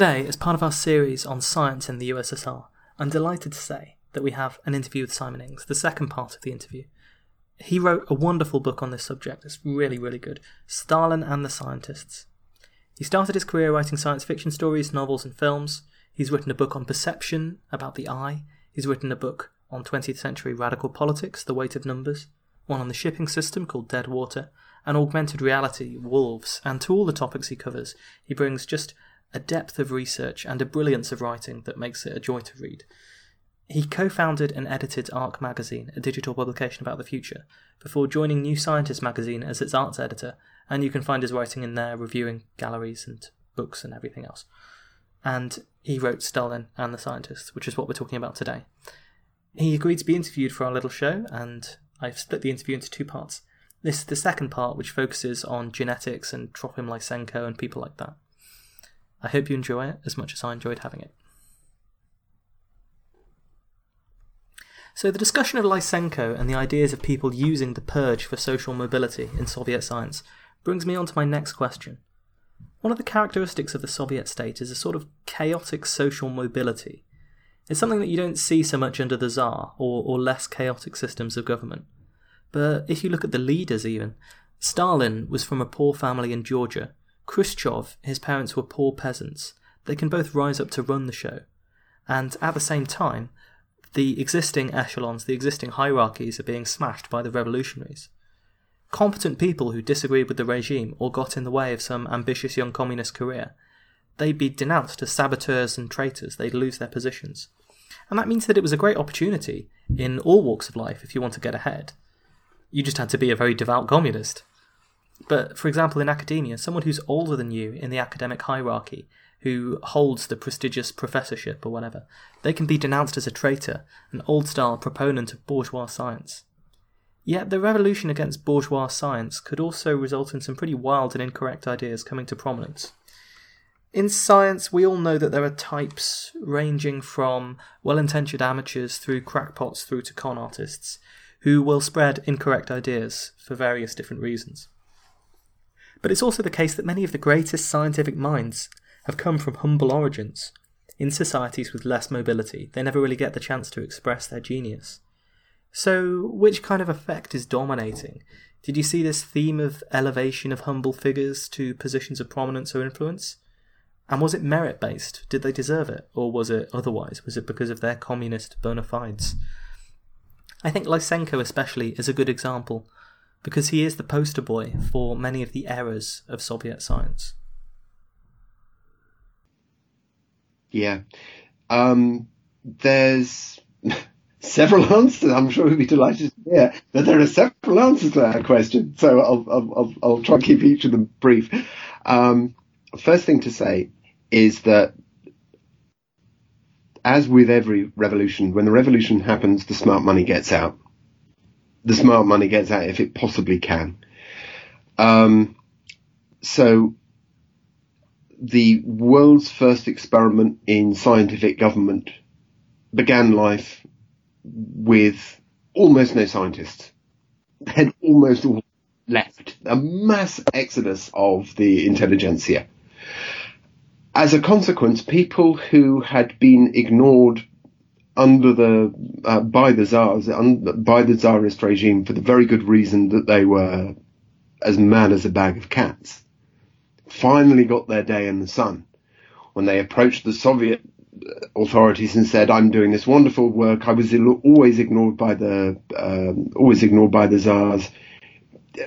Today, as part of our series on science in the USSR, I'm delighted to say that we have an interview with Simon Ings, the second part of the interview. He wrote a wonderful book on this subject. It's really, really good Stalin and the Scientists. He started his career writing science fiction stories, novels, and films. He's written a book on perception, about the eye. He's written a book on 20th century radical politics, The Weight of Numbers, one on the shipping system called Dead Water, and augmented reality, Wolves. And to all the topics he covers, he brings just a depth of research, and a brilliance of writing that makes it a joy to read. He co founded and edited Arc magazine, a digital publication about the future, before joining New Scientist magazine as its arts editor, and you can find his writing in there reviewing galleries and books and everything else. And he wrote Stalin and the Scientists, which is what we're talking about today. He agreed to be interviewed for our little show, and I've split the interview into two parts. This is the second part, which focuses on genetics and Trofim Lysenko and people like that. I hope you enjoy it as much as I enjoyed having it. So, the discussion of Lysenko and the ideas of people using the purge for social mobility in Soviet science brings me on to my next question. One of the characteristics of the Soviet state is a sort of chaotic social mobility. It's something that you don't see so much under the Tsar or, or less chaotic systems of government. But if you look at the leaders, even, Stalin was from a poor family in Georgia Khrushchev, his parents were poor peasants. They can both rise up to run the show. And at the same time, the existing echelons, the existing hierarchies are being smashed by the revolutionaries. Competent people who disagreed with the regime or got in the way of some ambitious young communist career, they'd be denounced as saboteurs and traitors, they'd lose their positions. And that means that it was a great opportunity in all walks of life if you want to get ahead. You just had to be a very devout communist. But for example, in academia, someone who's older than you in the academic hierarchy, who holds the prestigious professorship or whatever, they can be denounced as a traitor, an old style proponent of bourgeois science. Yet the revolution against bourgeois science could also result in some pretty wild and incorrect ideas coming to prominence. In science, we all know that there are types ranging from well intentioned amateurs through crackpots through to con artists who will spread incorrect ideas for various different reasons. But it's also the case that many of the greatest scientific minds have come from humble origins. In societies with less mobility, they never really get the chance to express their genius. So, which kind of effect is dominating? Did you see this theme of elevation of humble figures to positions of prominence or influence? And was it merit based? Did they deserve it? Or was it otherwise? Was it because of their communist bona fides? I think Lysenko, especially, is a good example because he is the poster boy for many of the errors of Soviet science. Yeah. Um, there's several answers. I'm sure we'd be delighted to hear that there are several answers to that question. So I'll, I'll, I'll try and keep each of them brief. Um, first thing to say is that as with every revolution, when the revolution happens, the smart money gets out the smart money gets out if it possibly can. Um, so the world's first experiment in scientific government began life with almost no scientists. Had almost all left. A mass exodus of the intelligentsia. As a consequence, people who had been ignored under the uh, by the czars un, by the czarist regime for the very good reason that they were as mad as a bag of cats. Finally got their day in the sun when they approached the Soviet authorities and said, "I'm doing this wonderful work. I was always ignored by the um, always ignored by the czars.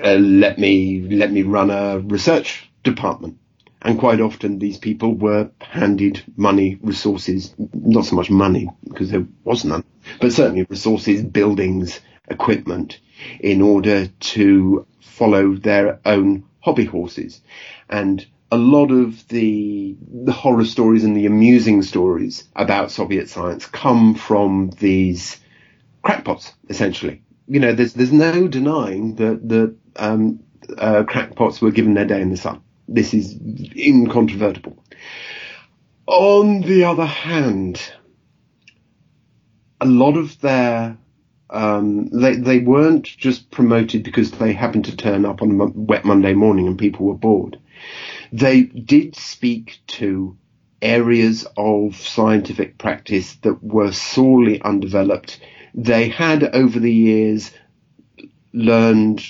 uh, let me let me run a research department. And quite often these people were handed money, resources, not so much money because there was none, but certainly resources, buildings, equipment in order to follow their own hobby horses. And a lot of the, the horror stories and the amusing stories about Soviet science come from these crackpots, essentially. You know, there's, there's no denying that the, um, uh, crackpots were given their day in the sun. This is incontrovertible. On the other hand, a lot of their um, they they weren't just promoted because they happened to turn up on a wet Monday morning and people were bored. They did speak to areas of scientific practice that were sorely undeveloped. They had over the years learned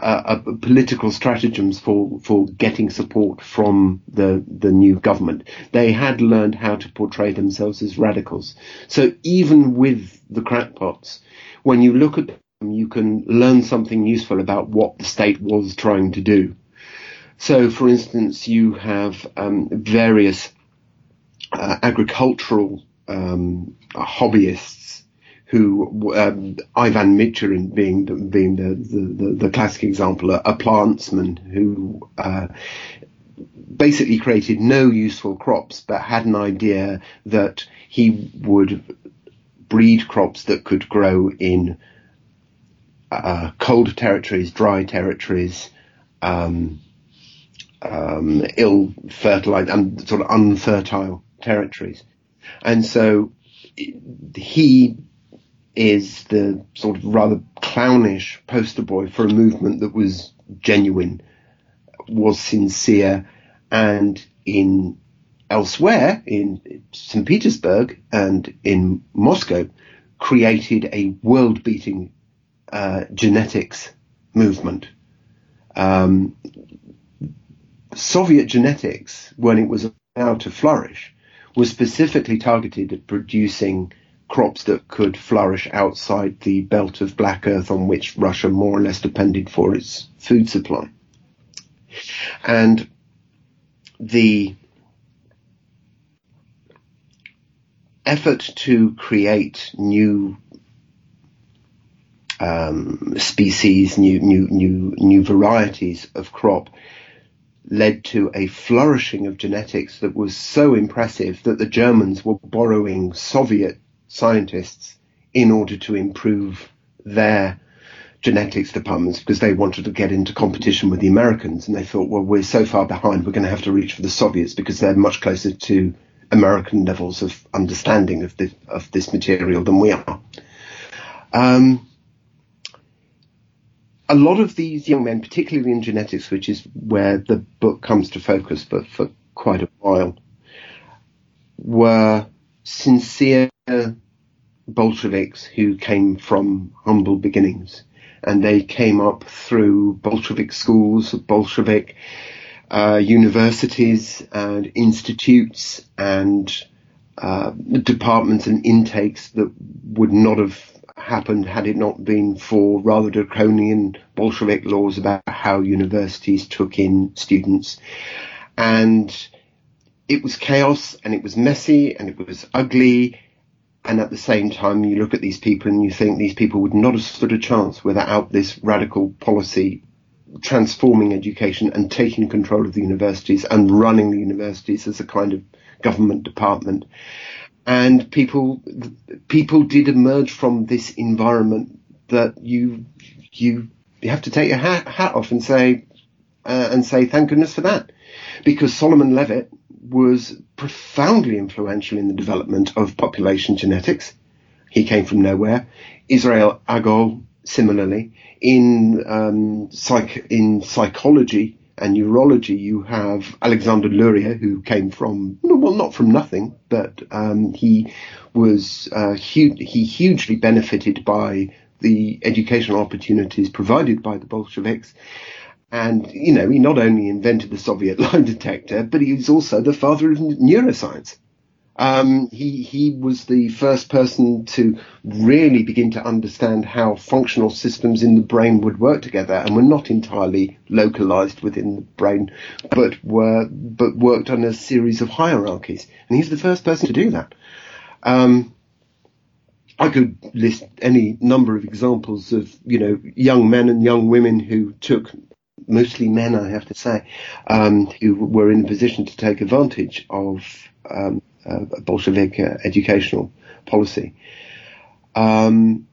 uh, political stratagems for, for getting support from the, the new government. They had learned how to portray themselves as radicals. So even with the crackpots, when you look at them, you can learn something useful about what the state was trying to do. So, for instance, you have um, various uh, agricultural um, hobbyists who um, Ivan Michurin being the, being the, the, the, classic example, a, a plantsman who uh, basically created no useful crops, but had an idea that he would breed crops that could grow in uh, cold territories, dry territories, um, um, ill fertilized and sort of unfertile territories. And so he is the sort of rather clownish poster boy for a movement that was genuine, was sincere, and in elsewhere in St. Petersburg and in Moscow created a world-beating uh, genetics movement. Um, Soviet genetics, when it was allowed to flourish, was specifically targeted at producing crops that could flourish outside the belt of black earth on which Russia more or less depended for its food supply. And the effort to create new um, species, new new new new varieties of crop led to a flourishing of genetics that was so impressive that the Germans were borrowing Soviet scientists in order to improve their genetics departments because they wanted to get into competition with the Americans and they thought, well, we're so far behind, we're going to have to reach for the Soviets because they're much closer to American levels of understanding of this, of this material than we are. Um, a lot of these young men, particularly in genetics, which is where the book comes to focus for, for quite a while, were sincere Bolsheviks who came from humble beginnings. And they came up through Bolshevik schools, Bolshevik uh, universities and institutes and uh, departments and intakes that would not have happened had it not been for rather draconian Bolshevik laws about how universities took in students. And it was chaos and it was messy and it was ugly and at the same time, you look at these people and you think these people would not have stood a chance without this radical policy transforming education and taking control of the universities and running the universities as a kind of government department. And people, people did emerge from this environment that you, you, you have to take your hat, hat off and say, uh, and say thank goodness for that. Because Solomon Levitt was profoundly influential in the development of population genetics. He came from nowhere. Israel Agol, similarly, in um, psych in psychology and neurology, you have Alexander Luria, who came from well, not from nothing, but um, he was uh, hu- he hugely benefited by the educational opportunities provided by the Bolsheviks. And, you know, he not only invented the Soviet lie detector, but he was also the father of neuroscience. Um, he he was the first person to really begin to understand how functional systems in the brain would work together, and were not entirely localized within the brain, but were but worked on a series of hierarchies. And he's the first person to do that. Um, I could list any number of examples of you know young men and young women who took mostly men, I have to say, um, who were in a position to take advantage of um, uh, Bolshevik uh, educational policy. Um,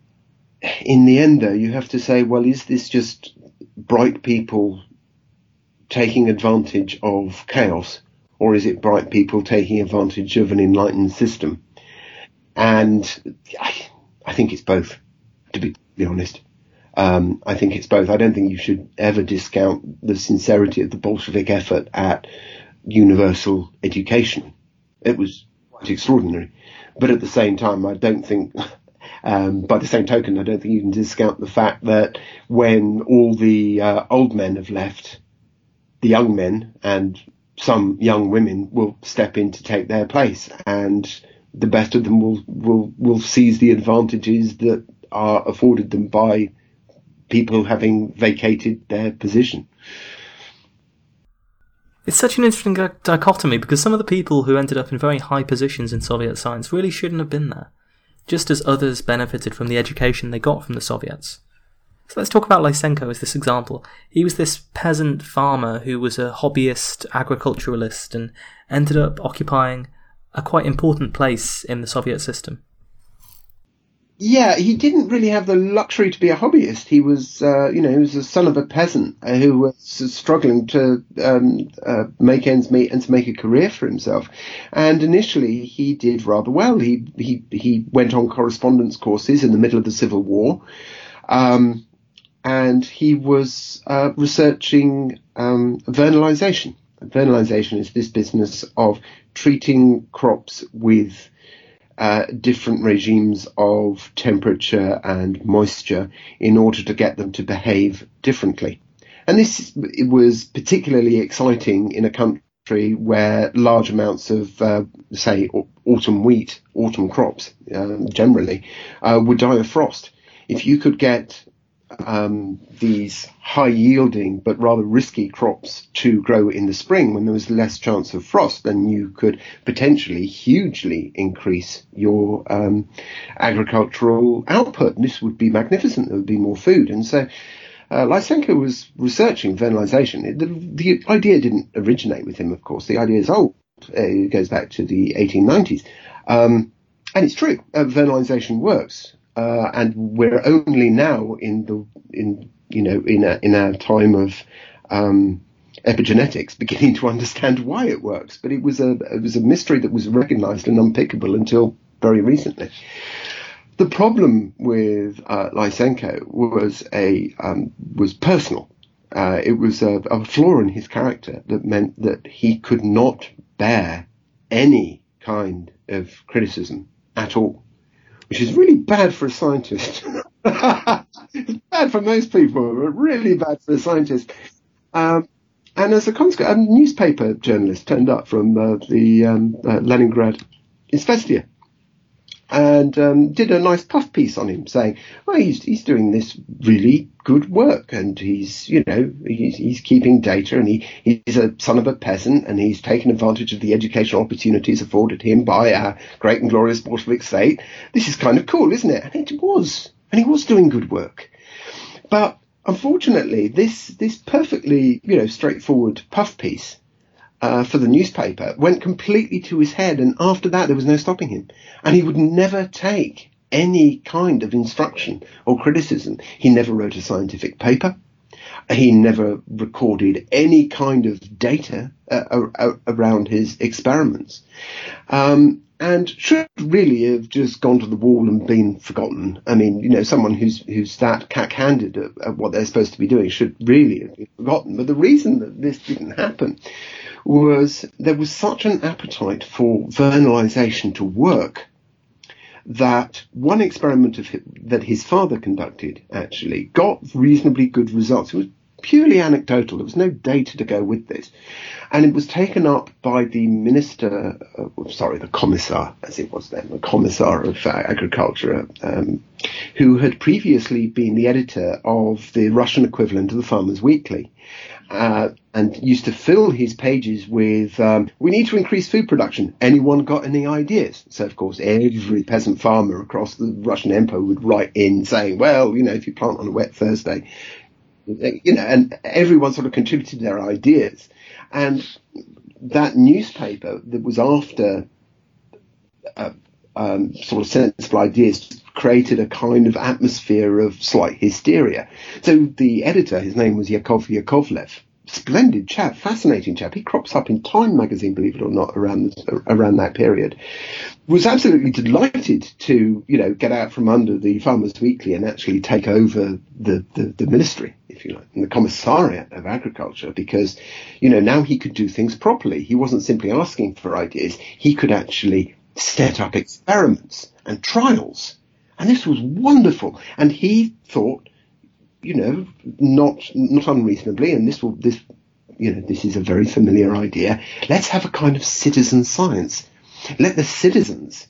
in the end, though, you have to say, well, is this just bright people taking advantage of chaos, or is it bright people taking advantage of an enlightened system? And I, I think it's both, to be, to be honest. Um, I think it's both. I don't think you should ever discount the sincerity of the Bolshevik effort at universal education. It was quite extraordinary. But at the same time, I don't think, um, by the same token, I don't think you can discount the fact that when all the uh, old men have left, the young men and some young women will step in to take their place, and the best of them will will will seize the advantages that are afforded them by people having vacated their position. It's such an interesting dichotomy because some of the people who ended up in very high positions in Soviet science really shouldn't have been there, just as others benefited from the education they got from the Soviets. So let's talk about Lysenko as this example. He was this peasant farmer who was a hobbyist agriculturalist and ended up occupying a quite important place in the Soviet system yeah, he didn't really have the luxury to be a hobbyist. He was, uh, you know, he was the son of a peasant who was struggling to um, uh, make ends meet and to make a career for himself. And initially, he did rather well. He he he went on correspondence courses in the middle of the Civil War, um, and he was uh, researching um, vernalization. Vernalization is this business of treating crops with uh, different regimes of temperature and moisture in order to get them to behave differently. And this was particularly exciting in a country where large amounts of, uh, say, autumn wheat, autumn crops um, generally, uh, would die of frost. If you could get um, these high yielding but rather risky crops to grow in the spring when there was less chance of frost, then you could potentially hugely increase your um, agricultural output. This would be magnificent. There would be more food. And so uh, Lysenko was researching vernalization. The, the, idea didn't originate with him, of course. The idea is old. It goes back to the 1890s. Um, and it's true. Uh, vernalization works uh, and we're only now in the in you know in a in a time of um, epigenetics beginning to understand why it works. But it was a it was a mystery that was recognised and unpickable until very recently. The problem with uh, Lysenko was a um, was personal. Uh, it was a, a flaw in his character that meant that he could not bear any kind of criticism at all which is really bad for a scientist. bad for most people, but really bad for a scientist. Um, and as a consequence, a newspaper journalist turned up from uh, the um, uh, Leningrad Izvestia and um, did a nice puff piece on him, saying, "Well, he's he's doing this really good work, and he's you know he's, he's keeping data, and he he's a son of a peasant, and he's taken advantage of the educational opportunities afforded him by our great and glorious Bolshevik state. This is kind of cool, isn't it?" And it was, and he was doing good work, but unfortunately, this this perfectly you know straightforward puff piece uh, for the newspaper went completely to his head, and after that there was no stopping him, and he would never take any kind of instruction or criticism. He never wrote a scientific paper. He never recorded any kind of data uh, around his experiments. Um, and should really have just gone to the wall and been forgotten. I mean, you know, someone who's who's that cack-handed at, at what they're supposed to be doing should really have been forgotten. But the reason that this didn't happen was there was such an appetite for vernalization to work that one experiment his, that his father conducted actually got reasonably good results. It was purely anecdotal. There was no data to go with this. And it was taken up by the minister, uh, sorry, the commissar, as it was then, the commissar of uh, agriculture, um, who had previously been the editor of the Russian equivalent of the Farmers Weekly. Uh, and used to fill his pages with, um, we need to increase food production. Anyone got any ideas? So, of course, every peasant farmer across the Russian Empire would write in saying, well, you know, if you plant on a wet Thursday, you know, and everyone sort of contributed their ideas. And that newspaper that was after uh, um, sort of sensible ideas created a kind of atmosphere of slight hysteria. So the editor, his name was Yakov Yakovlev, splendid chap, fascinating chap. He crops up in Time magazine, believe it or not, around around that period. Was absolutely delighted to, you know, get out from under the Farmers Weekly and actually take over the, the, the ministry, if you like, and the commissariat of agriculture, because, you know, now he could do things properly. He wasn't simply asking for ideas. He could actually set up experiments and trials. And this was wonderful. And he thought, you know, not not unreasonably, and this will this you know, this is a very familiar idea. Let's have a kind of citizen science. Let the citizens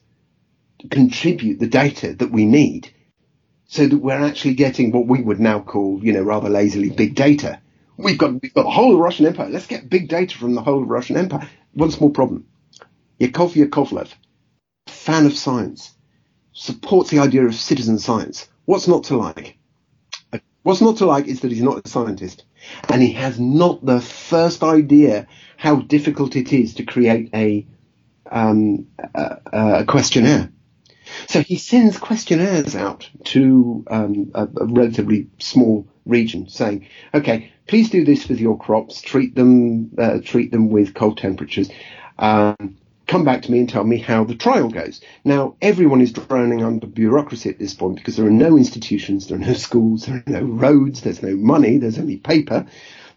contribute the data that we need so that we're actually getting what we would now call, you know, rather lazily big data. We've got, we've got the whole Russian Empire. Let's get big data from the whole Russian Empire. One small problem. Yakov Yakovlev, fan of science, supports the idea of citizen science. What's not to like? What's not to like is that he's not a scientist and he has not the first idea how difficult it is to create a, um, a, a questionnaire. So he sends questionnaires out to um, a, a, relatively small region, saying, "Okay, please do this with your crops. Treat them, uh, treat them with cold temperatures. Um, come back to me and tell me how the trial goes. Now, everyone is drowning under bureaucracy at this point because there are no institutions, there are no schools, there are no roads, there's no money, there's only paper.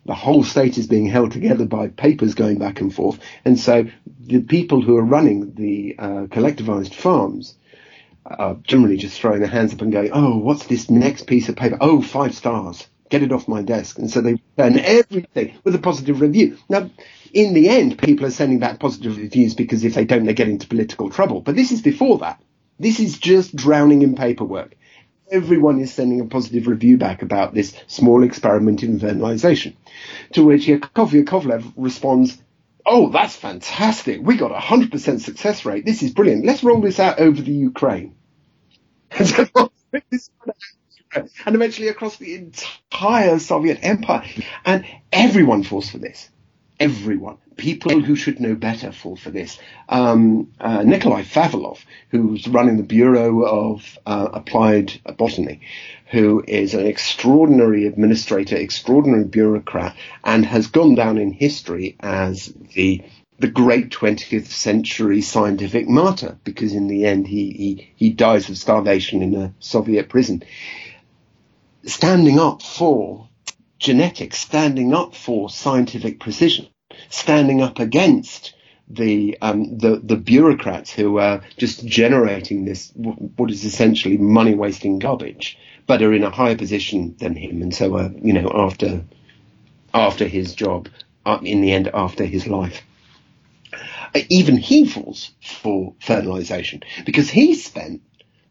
The whole state is being held together by papers going back and forth. And so the people who are running the uh, collectivized farms are generally just throwing their hands up and going, oh, what's this next piece of paper? Oh, five stars. Get it off my desk. And so they turn everything with a positive review. Now, in the end, people are sending back positive reviews because if they don't, they get into political trouble. But this is before that. This is just drowning in paperwork. Everyone is sending a positive review back about this small experiment in vernalization. To which Yakov Yakovlev responds, Oh, that's fantastic. We got a 100% success rate. This is brilliant. Let's roll this out over the Ukraine. and eventually across the entire Soviet empire. And everyone falls for this everyone. People who should know better fall for this. Um, uh, Nikolai Vavilov, who's running the Bureau of uh, Applied Botany, who is an extraordinary administrator, extraordinary bureaucrat, and has gone down in history as the the great 20th century scientific martyr, because in the end he, he, he dies of starvation in a Soviet prison. Standing up for genetics standing up for scientific precision, standing up against the um, the, the bureaucrats who are just generating this what is essentially money wasting garbage, but are in a higher position than him, and so you know after after his job, uh, in the end after his life. Even he falls for vernalization because he spent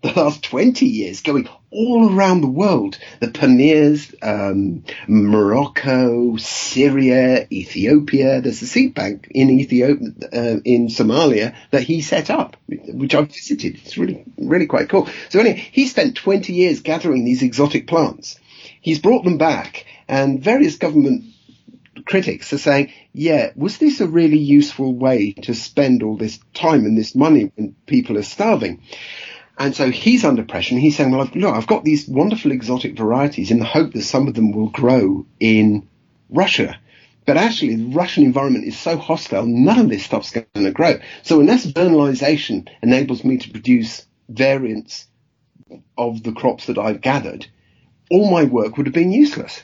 the last 20 years going all around the world. The Pamirs, um, Morocco, Syria, Ethiopia. There's a seed bank in Ethiopia, uh, in Somalia that he set up, which I've visited. It's really, really quite cool. So anyway, he spent 20 years gathering these exotic plants. He's brought them back and various government critics are saying, yeah, was this a really useful way to spend all this time and this money when people are starving? And so he's under pressure and he's saying, well, I've, look, I've got these wonderful exotic varieties in the hope that some of them will grow in Russia. But actually, the Russian environment is so hostile, none of this stuff's going to grow. So unless vernalization enables me to produce variants of the crops that I've gathered, all my work would have been useless.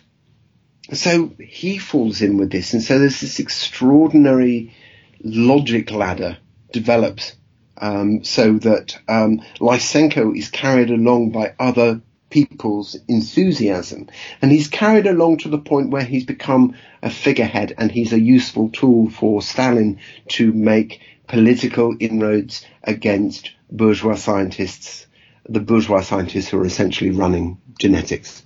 So he falls in with this. And so there's this extraordinary logic ladder develops um, so that um, Lysenko is carried along by other people's enthusiasm. And he's carried along to the point where he's become a figurehead and he's a useful tool for Stalin to make political inroads against bourgeois scientists, the bourgeois scientists who are essentially running genetics,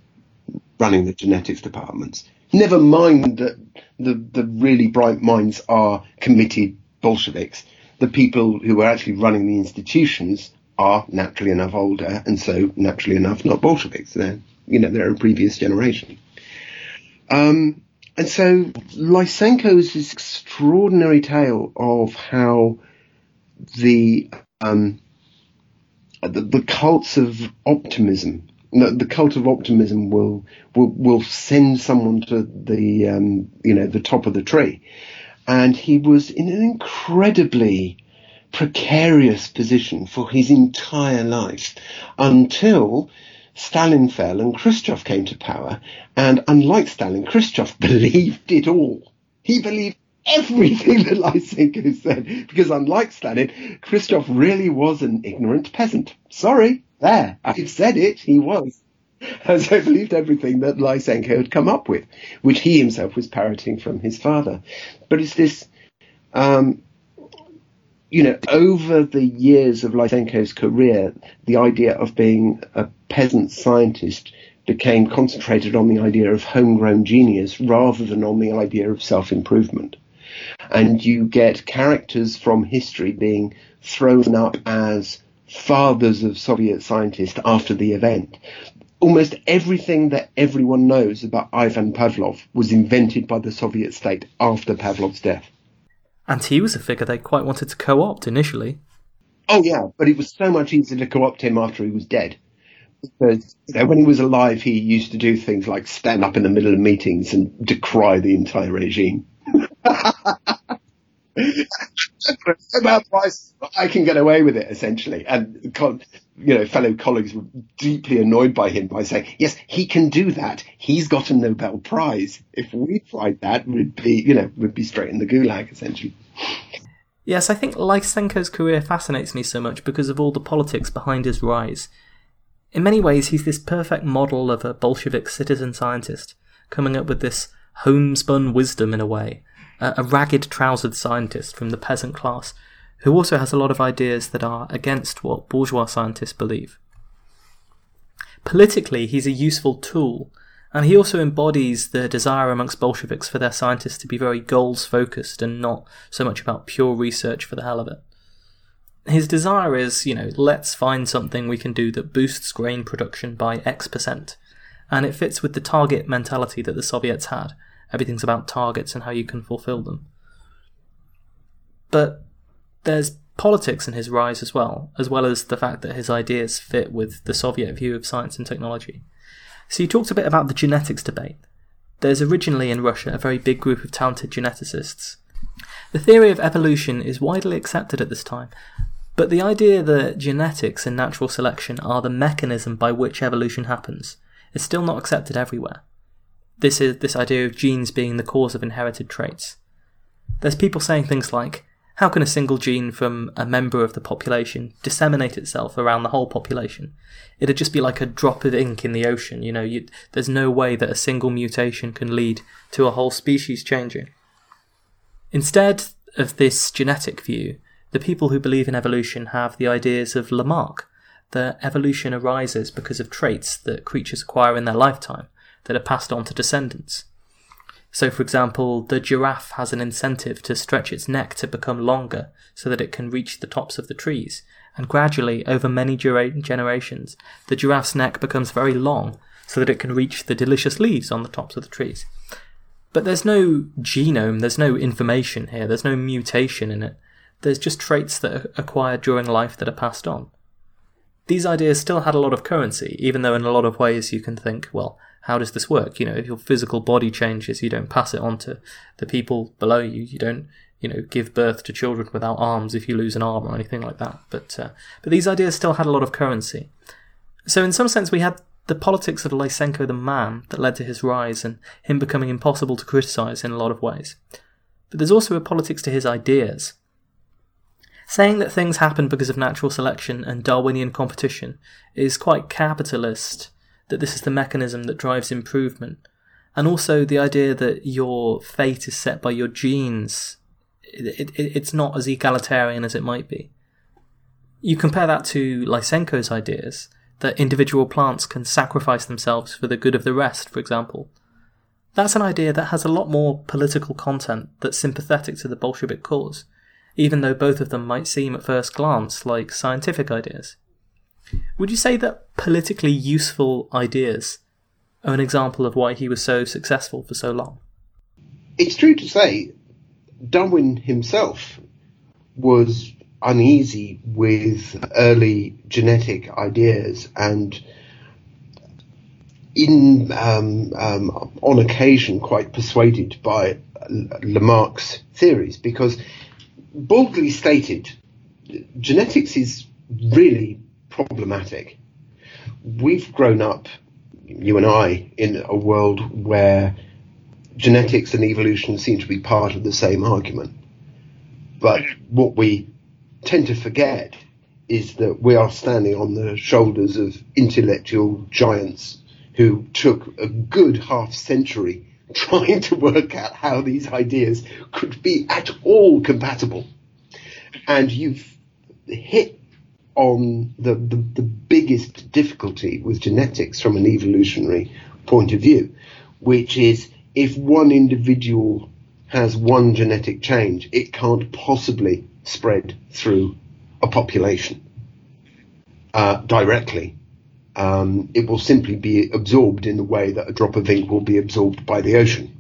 running the genetics departments. Never mind that the, the really bright minds are committed Bolsheviks. The people who are actually running the institutions are naturally enough older and so naturally enough not Bolsheviks. They're, you know, they're a previous generation. Um, and so Lysenko is this extraordinary tale of how the, um, the, the cults of optimism, the, the cult of optimism will, will, will send someone to the, um, you know, the top of the tree. And he was in an incredibly precarious position for his entire life until Stalin fell and Khrushchev came to power. And unlike Stalin, Khrushchev believed it all. He believed everything that Lysenko said, because unlike Stalin, Khrushchev really was an ignorant peasant. Sorry, there, I've said it, he was. And so believed everything that Lysenko had come up with, which he himself was parroting from his father. But it's this um, you know, over the years of Lysenko's career, the idea of being a peasant scientist became concentrated on the idea of homegrown genius rather than on the idea of self-improvement. And you get characters from history being thrown up as fathers of Soviet scientists after the event. Almost everything that everyone knows about Ivan Pavlov was invented by the Soviet state after Pavlov's death. And he was a figure they quite wanted to co opt initially. Oh, yeah, but it was so much easier to co opt him after he was dead. Because you know, when he was alive, he used to do things like stand up in the middle of meetings and decry the entire regime. I can get away with it essentially, and you know, fellow colleagues were deeply annoyed by him by saying, "Yes, he can do that. He's got a Nobel Prize. If we tried that, we'd be, you know, we'd be straight in the gulag essentially." Yes, I think Lysenko's career fascinates me so much because of all the politics behind his rise. In many ways, he's this perfect model of a Bolshevik citizen scientist, coming up with this homespun wisdom in a way a ragged trousered scientist from the peasant class who also has a lot of ideas that are against what bourgeois scientists believe. Politically, he's a useful tool, and he also embodies the desire amongst Bolsheviks for their scientists to be very goals focused and not so much about pure research for the hell of it. His desire is, you know, let's find something we can do that boosts grain production by X percent, and it fits with the target mentality that the Soviets had, Everything's about targets and how you can fulfill them. But there's politics in his rise as well, as well as the fact that his ideas fit with the Soviet view of science and technology. So you talked a bit about the genetics debate. There's originally in Russia a very big group of talented geneticists. The theory of evolution is widely accepted at this time, but the idea that genetics and natural selection are the mechanism by which evolution happens is still not accepted everywhere. This is this idea of genes being the cause of inherited traits. There's people saying things like, how can a single gene from a member of the population disseminate itself around the whole population? It'd just be like a drop of ink in the ocean. You know, you, there's no way that a single mutation can lead to a whole species changing. Instead of this genetic view, the people who believe in evolution have the ideas of Lamarck, that evolution arises because of traits that creatures acquire in their lifetime, that are passed on to descendants. So, for example, the giraffe has an incentive to stretch its neck to become longer so that it can reach the tops of the trees, and gradually, over many generations, the giraffe's neck becomes very long so that it can reach the delicious leaves on the tops of the trees. But there's no genome, there's no information here, there's no mutation in it. There's just traits that are acquired during life that are passed on. These ideas still had a lot of currency, even though in a lot of ways you can think, well, how does this work? You know, if your physical body changes, you don't pass it on to the people below you. You don't, you know, give birth to children without arms if you lose an arm or anything like that. But uh, but these ideas still had a lot of currency. So in some sense, we had the politics of Lysenko the man that led to his rise and him becoming impossible to criticize in a lot of ways. But there's also a politics to his ideas. Saying that things happen because of natural selection and Darwinian competition is quite capitalist that this is the mechanism that drives improvement, and also the idea that your fate is set by your genes. It, it, it's not as egalitarian as it might be. You compare that to Lysenko's ideas that individual plants can sacrifice themselves for the good of the rest, for example. That's an idea that has a lot more political content that's sympathetic to the Bolshevik cause, even though both of them might seem at first glance like scientific ideas. Would you say that politically useful ideas are an example of why he was so successful for so long? It's true to say Darwin himself was uneasy with early genetic ideas and in um, um, on occasion quite persuaded by Lamarck's theories because boldly stated genetics is really problematic we've grown up you and I in a world where genetics and evolution seem to be part of the same argument but what we tend to forget is that we are standing on the shoulders of intellectual giants who took a good half century trying to work out how these ideas could be at all compatible. And you've hit on the, the, the biggest difficulty with genetics from an evolutionary point of view, which is if one individual has one genetic change, it can't possibly spread through a population uh, directly. Um, it will simply be absorbed in the way that a drop of ink will be absorbed by the ocean.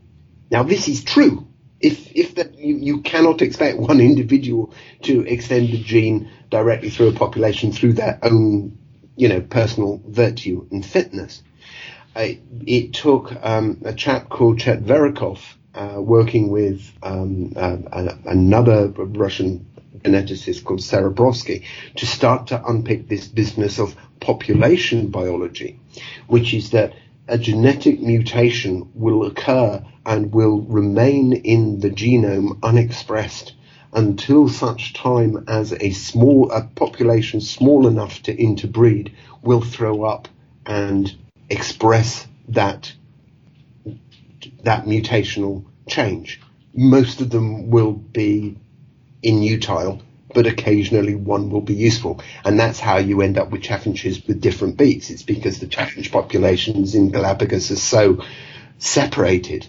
Now, this is true. If if that you, you cannot expect one individual to extend the gene directly through a population through their own, you know, personal virtue and fitness. Uh, it took um, a chap called Chetverikov uh, working with um, uh, another Russian geneticist called Serebrovsky to start to unpick this business of population biology, which is that a genetic mutation will occur and will remain in the genome unexpressed until such time as a small a population small enough to interbreed will throw up and express that that mutational change. Most of them will be inutile, but occasionally one will be useful. And that's how you end up with chaffinches with different beaks. It's because the chaffinch populations in Galapagos are so separated,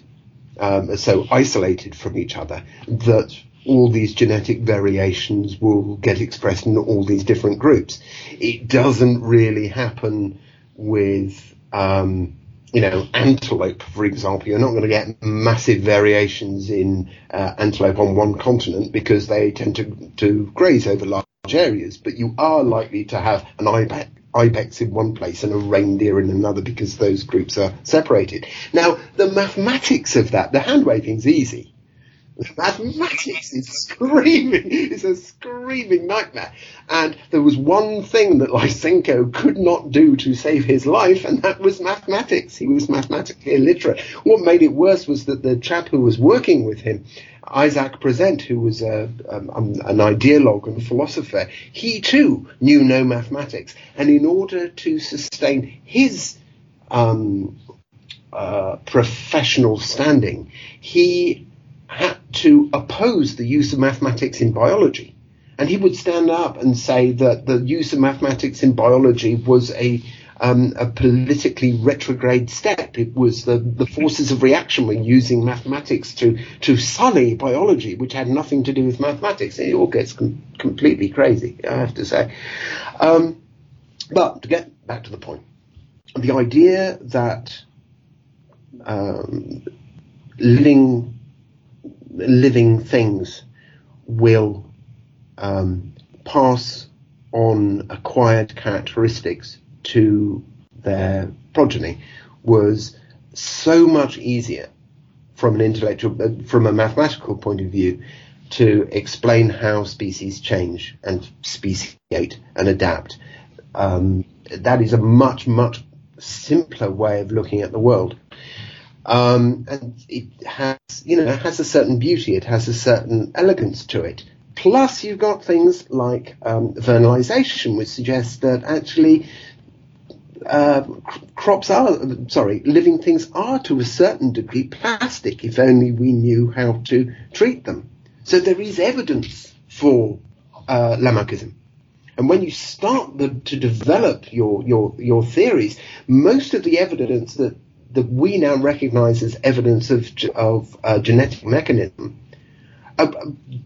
um, so isolated from each other that all these genetic variations will get expressed in all these different groups. It doesn't really happen with um, you know, antelope, for example, you're not going to get massive variations in uh, antelope on one continent because they tend to, to graze over large areas, but you are likely to have an ibex, ibex in one place and a reindeer in another because those groups are separated. Now, the mathematics of that, the hand waving's easy. Mathematics is screaming. It's a screaming nightmare. And there was one thing that Lysenko could not do to save his life, and that was mathematics. He was mathematically illiterate. What made it worse was that the chap who was working with him, Isaac Prezent, who was a, um, an ideologue and philosopher, he too knew no mathematics. And in order to sustain his um, uh, professional standing, he had to oppose the use of mathematics in biology. And he would stand up and say that the use of mathematics in biology was a um, a politically retrograde step. It was the, the forces of reaction were using mathematics to, to sully biology, which had nothing to do with mathematics. It all gets com- completely crazy, I have to say. Um, but to get back to the point, the idea that um, living living things will um, pass on acquired characteristics to their progeny was so much easier from an intellectual, uh, from a mathematical point of view, to explain how species change and speciate and adapt. Um, that is a much, much simpler way of looking at the world. Um, and it has, you know, has a certain beauty. It has a certain elegance to it. Plus, you've got things like um, vernalization, which suggests that actually uh, crops are, sorry, living things are to a certain degree plastic if only we knew how to treat them. So there is evidence for uh, Lamarckism. And when you start the, to develop your, your, your theories, most of the evidence that, that we now recognize as evidence of, of uh, genetic mechanism uh,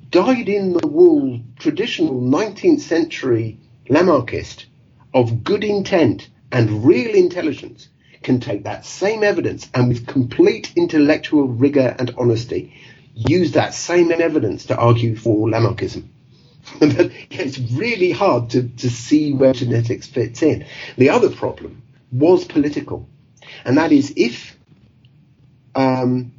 dyed in the wool traditional 19th century Lamarckist of good intent and real intelligence can take that same evidence and with complete intellectual rigor and honesty use that same evidence to argue for Lamarckism. it's really hard to, to see where genetics fits in. The other problem was political, and that is if um,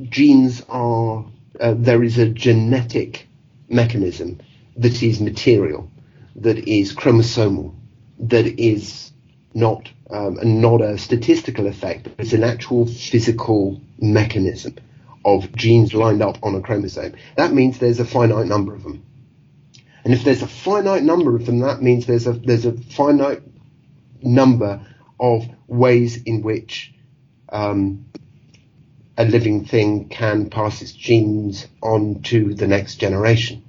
genes are, uh, there is a genetic mechanism that is material, that is chromosomal, that is not um, not a statistical effect, but it's an actual physical mechanism of genes lined up on a chromosome. That means there's a finite number of them. And if there's a finite number of them, that means there's a there's a finite number of ways in which um, a living thing can pass its genes on to the next generation.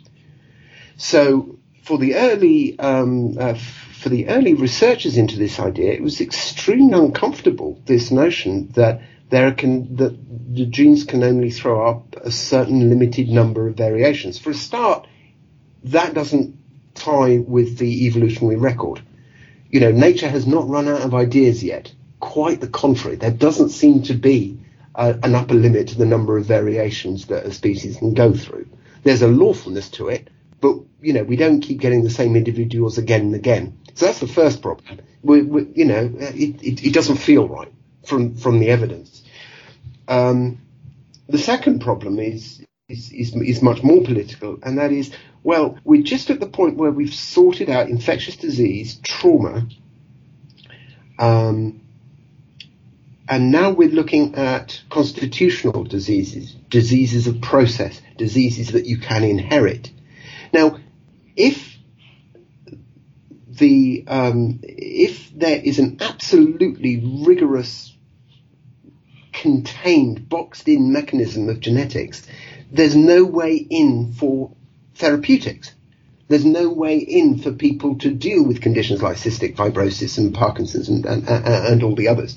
So for the early um, uh, for the early researchers into this idea, it was extremely uncomfortable. This notion that there can that the genes can only throw up a certain limited number of variations. For a start, that doesn't tie with the evolutionary record. You know, nature has not run out of ideas yet. Quite the contrary. There doesn't seem to be uh, an upper limit to the number of variations that a species can go through. There's a lawfulness to it, but you know, we don't keep getting the same individuals again and again. So that's the first problem. We, we, you know, it, it, it doesn't feel right from from the evidence. Um, the second problem is, is, is is much more political, and that is, well, we're just at the point where we've sorted out infectious disease, trauma, um, and now we're looking at constitutional diseases, diseases of process, diseases that you can inherit. Now, if the um, if there is an absolutely rigorous contained, boxed in mechanism of genetics, there's no way in for therapeutics. There's no way in for people to deal with conditions like cystic fibrosis and Parkinson's and, and, and all the others.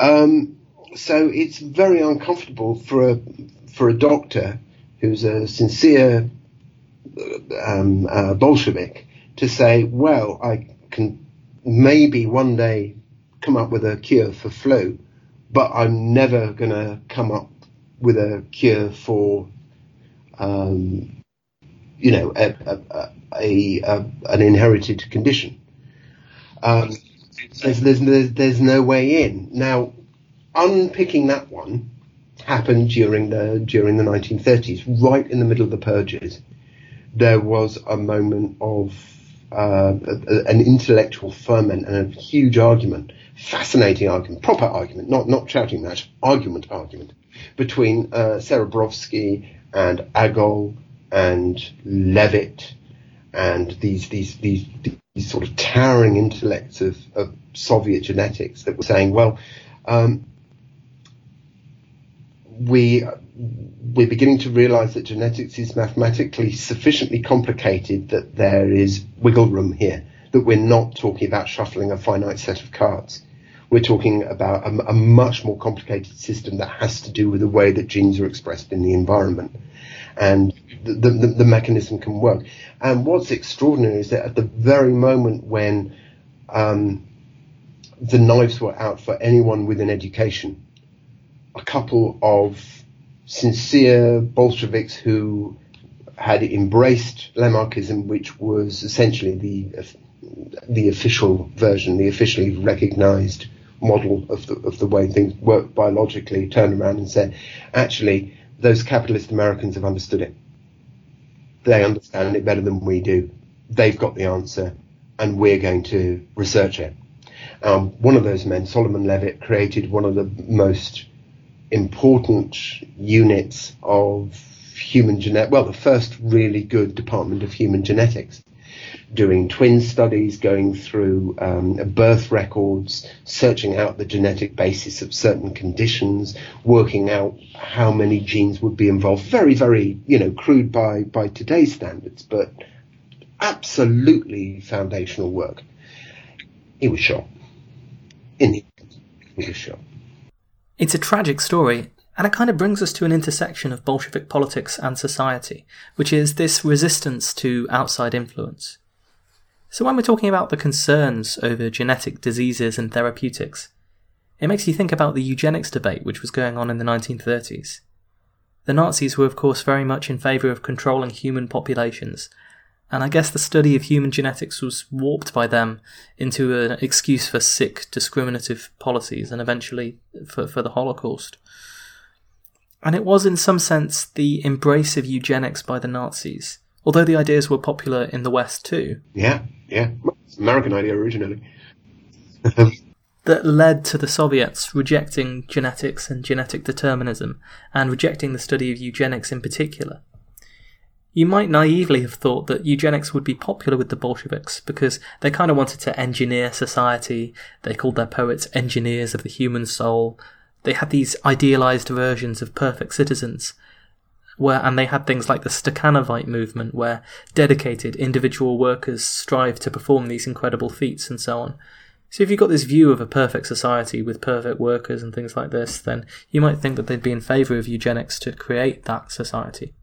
Um, so it's very uncomfortable for a, for a doctor who's a sincere um, uh, Bolshevik to say, well, I can maybe one day come up with a cure for flu, but I'm never going to come up with a cure for, um, you know, a, a, a, a, an inherited condition. Um, there's, there's, there's no way in. Now, unpicking that one happened during the during the 1930s, right in the middle of the purges. There was a moment of uh, an intellectual ferment and a huge argument fascinating argument, proper argument, not not shouting match, argument, argument between uh, Serebrovsky and Agol and Levitt and these these these these sort of towering intellects of, of Soviet genetics that were saying, well, um, we we're beginning to realize that genetics is mathematically sufficiently complicated that there is wiggle room here, that we're not talking about shuffling a finite set of cards we're talking about a, a, much more complicated system that has to do with the way that genes are expressed in the environment. And the, the, the mechanism can work. And what's extraordinary is that at the very moment when um, the knives were out for anyone with an education, a couple of sincere Bolsheviks who had embraced Lamarckism, which was essentially the the official version, the officially recognized model of the, of the way things work biologically turned around and said, actually, those capitalist Americans have understood it. They understand it better than we do. They've got the answer, and we're going to research it. Um, one of those men, Solomon Levitt, created one of the most important units of human genetic, well, the first really good department of human genetics doing twin studies, going through um, birth records, searching out the genetic basis of certain conditions, working out how many genes would be involved. Very, very, you know, crude by, by today's standards, but absolutely foundational work. He was shot. In the he was shot. It's a tragic story, and it kind of brings us to an intersection of Bolshevik politics and society, which is this resistance to outside influence. So when we're talking about the concerns over genetic diseases and therapeutics, it makes you think about the eugenics debate which was going on in the 1930s. The Nazis were of course very much in favour of controlling human populations, and I guess the study of human genetics was warped by them into an excuse for sick, discriminative policies and eventually for, for the Holocaust. And it was in some sense the embrace of eugenics by the Nazis although the ideas were popular in the West too. Yeah, yeah. American idea originally. that led to the Soviets rejecting genetics and genetic determinism, and rejecting the study of eugenics in particular. You might naively have thought that eugenics would be popular with the Bolsheviks because they kind of wanted to engineer society. They called their poets engineers of the human soul. They had these idealized versions of perfect citizens, where and they had things like the Stakhanovite movement, where dedicated individual workers strive to perform these incredible feats and so on. So if you've got this view of a perfect society with perfect workers and things like this, then you might think that they'd be in favour of eugenics to create that society.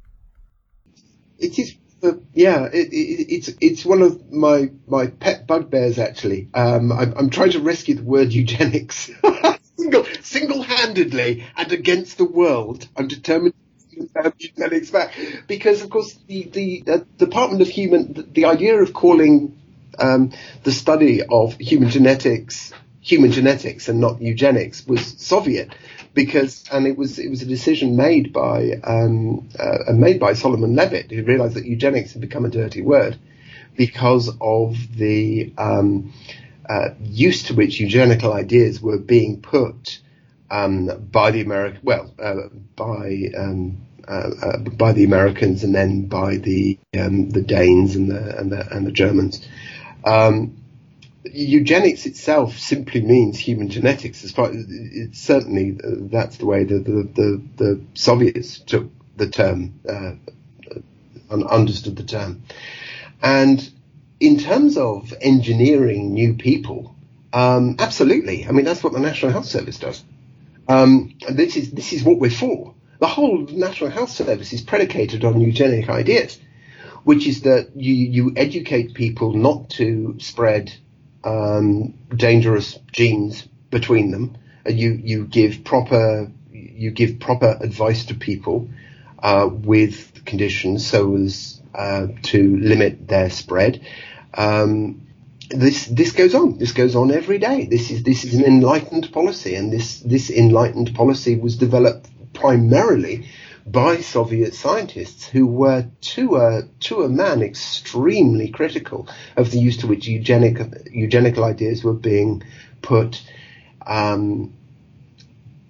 It is, uh, yeah, it, it, it's it's one of my my pet bugbears actually. Um, I'm, I'm trying to rescue the word eugenics. single single handedly and against the world. I'm determined because, of course, the the uh, Department of Human the, the idea of calling um, the study of human genetics human genetics and not eugenics was Soviet because and it was it was a decision made by um, uh, made by Solomon Levitt who realized that eugenics had become a dirty word because of the um, uh, use to which eugenical ideas were being put um, by the American, well, uh, by um, uh, uh, by the Americans and then by the um, the Danes and the and the, and the Germans. Um, eugenics itself simply means human genetics. As far it's certainly that's the way the the, the, the Soviets took the term, uh, understood the term, and in terms of engineering new people, um, absolutely. I mean, that's what the National Health Service does. Um, this is this is what we're for. The whole National Health Service is predicated on eugenic ideas, which is that you you educate people not to spread um, dangerous genes between them. You you give proper you give proper advice to people uh, with conditions so as uh, to limit their spread. Um, this this goes on. This goes on every day. This is this is an enlightened policy, and this this enlightened policy was developed primarily by Soviet scientists who were to a to a man extremely critical of the use to which eugenic eugenical ideas were being put um,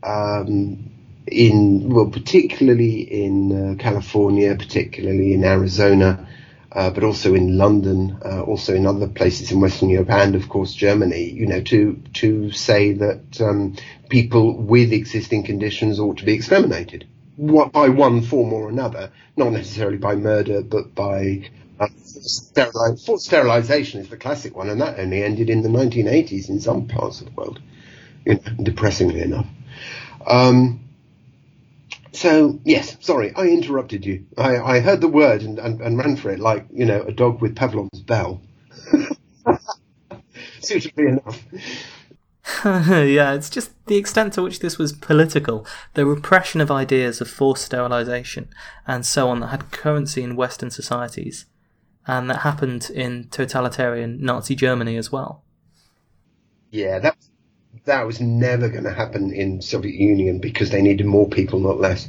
um, in well, particularly in uh, California, particularly in Arizona, uh, but also in London, uh, also in other places in Western Europe, and of course Germany. You know, to to say that um, people with existing conditions ought to be exterminated what, by one form or another, not necessarily by murder, but by uh, sterilization is the classic one, and that only ended in the 1980s in some parts of the world, you know, depressingly enough. Um, so yes, sorry, I interrupted you. I, I heard the word and, and, and, ran for it like you know a dog with Pavlov's bell. Suitably enough. yeah, it's just the extent to which this was political, the repression of ideas of forced sterilization and so on that had currency in Western societies, and that happened in totalitarian Nazi Germany as well. Yeah, that that was never going to happen in Soviet Union because they needed more people, not less.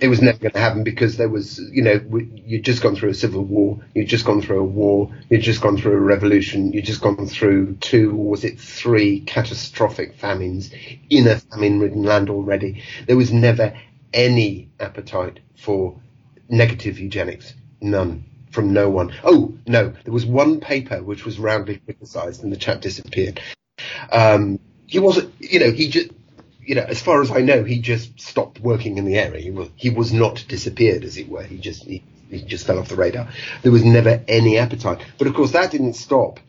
It was never going to happen because there was, you know, you'd just gone through a civil war, you'd just gone through a war, you'd just gone through a revolution, you'd just gone through two, or was it three catastrophic famines in a famine-ridden land already. There was never any appetite for negative eugenics, none. from no one. Oh no, there was one paper which was roundly criticised, and the chap disappeared. Um, he wasn't, you know, he just, you know, as far as I know, he just stopped working in the area. He was, he was not disappeared, as it were. He just, he, he just fell off the radar. There was never any appetite. But of course, that didn't stop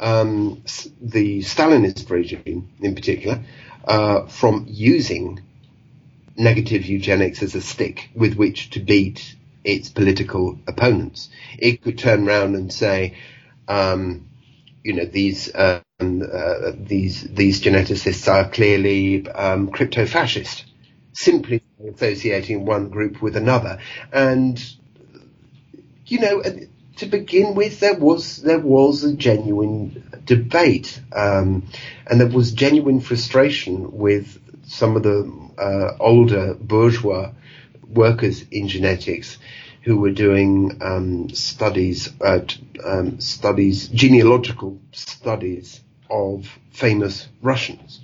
um, the Stalinist regime, in particular, uh, from using negative eugenics as a stick with which to beat its political opponents. It could turn around and say, um, you know, these um, uh, these these geneticists are clearly um, crypto-fascist, simply associating one group with another, and you know, to begin with, there was there was a genuine debate, um, and there was genuine frustration with some of the uh, older bourgeois workers in genetics who were doing um, studies, uh, um, studies, genealogical studies of famous Russians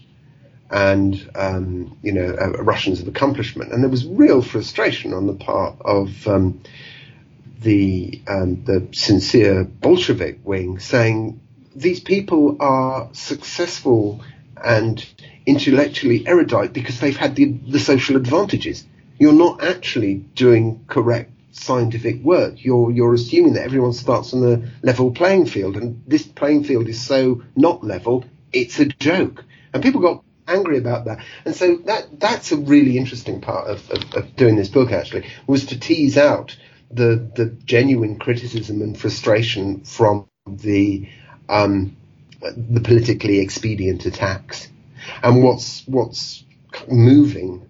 and um, you know uh, Russians of accomplishment, and there was real frustration on the part of um, the um, the sincere Bolshevik wing, saying these people are successful and intellectually erudite because they've had the, the social advantages. You're not actually doing correct scientific work. You're you're assuming that everyone starts on a level playing field, and this playing field is so not level. It's a joke, and people got angry about that. And so that that's a really interesting part of, of, of doing this book. Actually, was to tease out the the genuine criticism and frustration from the um, the politically expedient attacks. And what's what's moving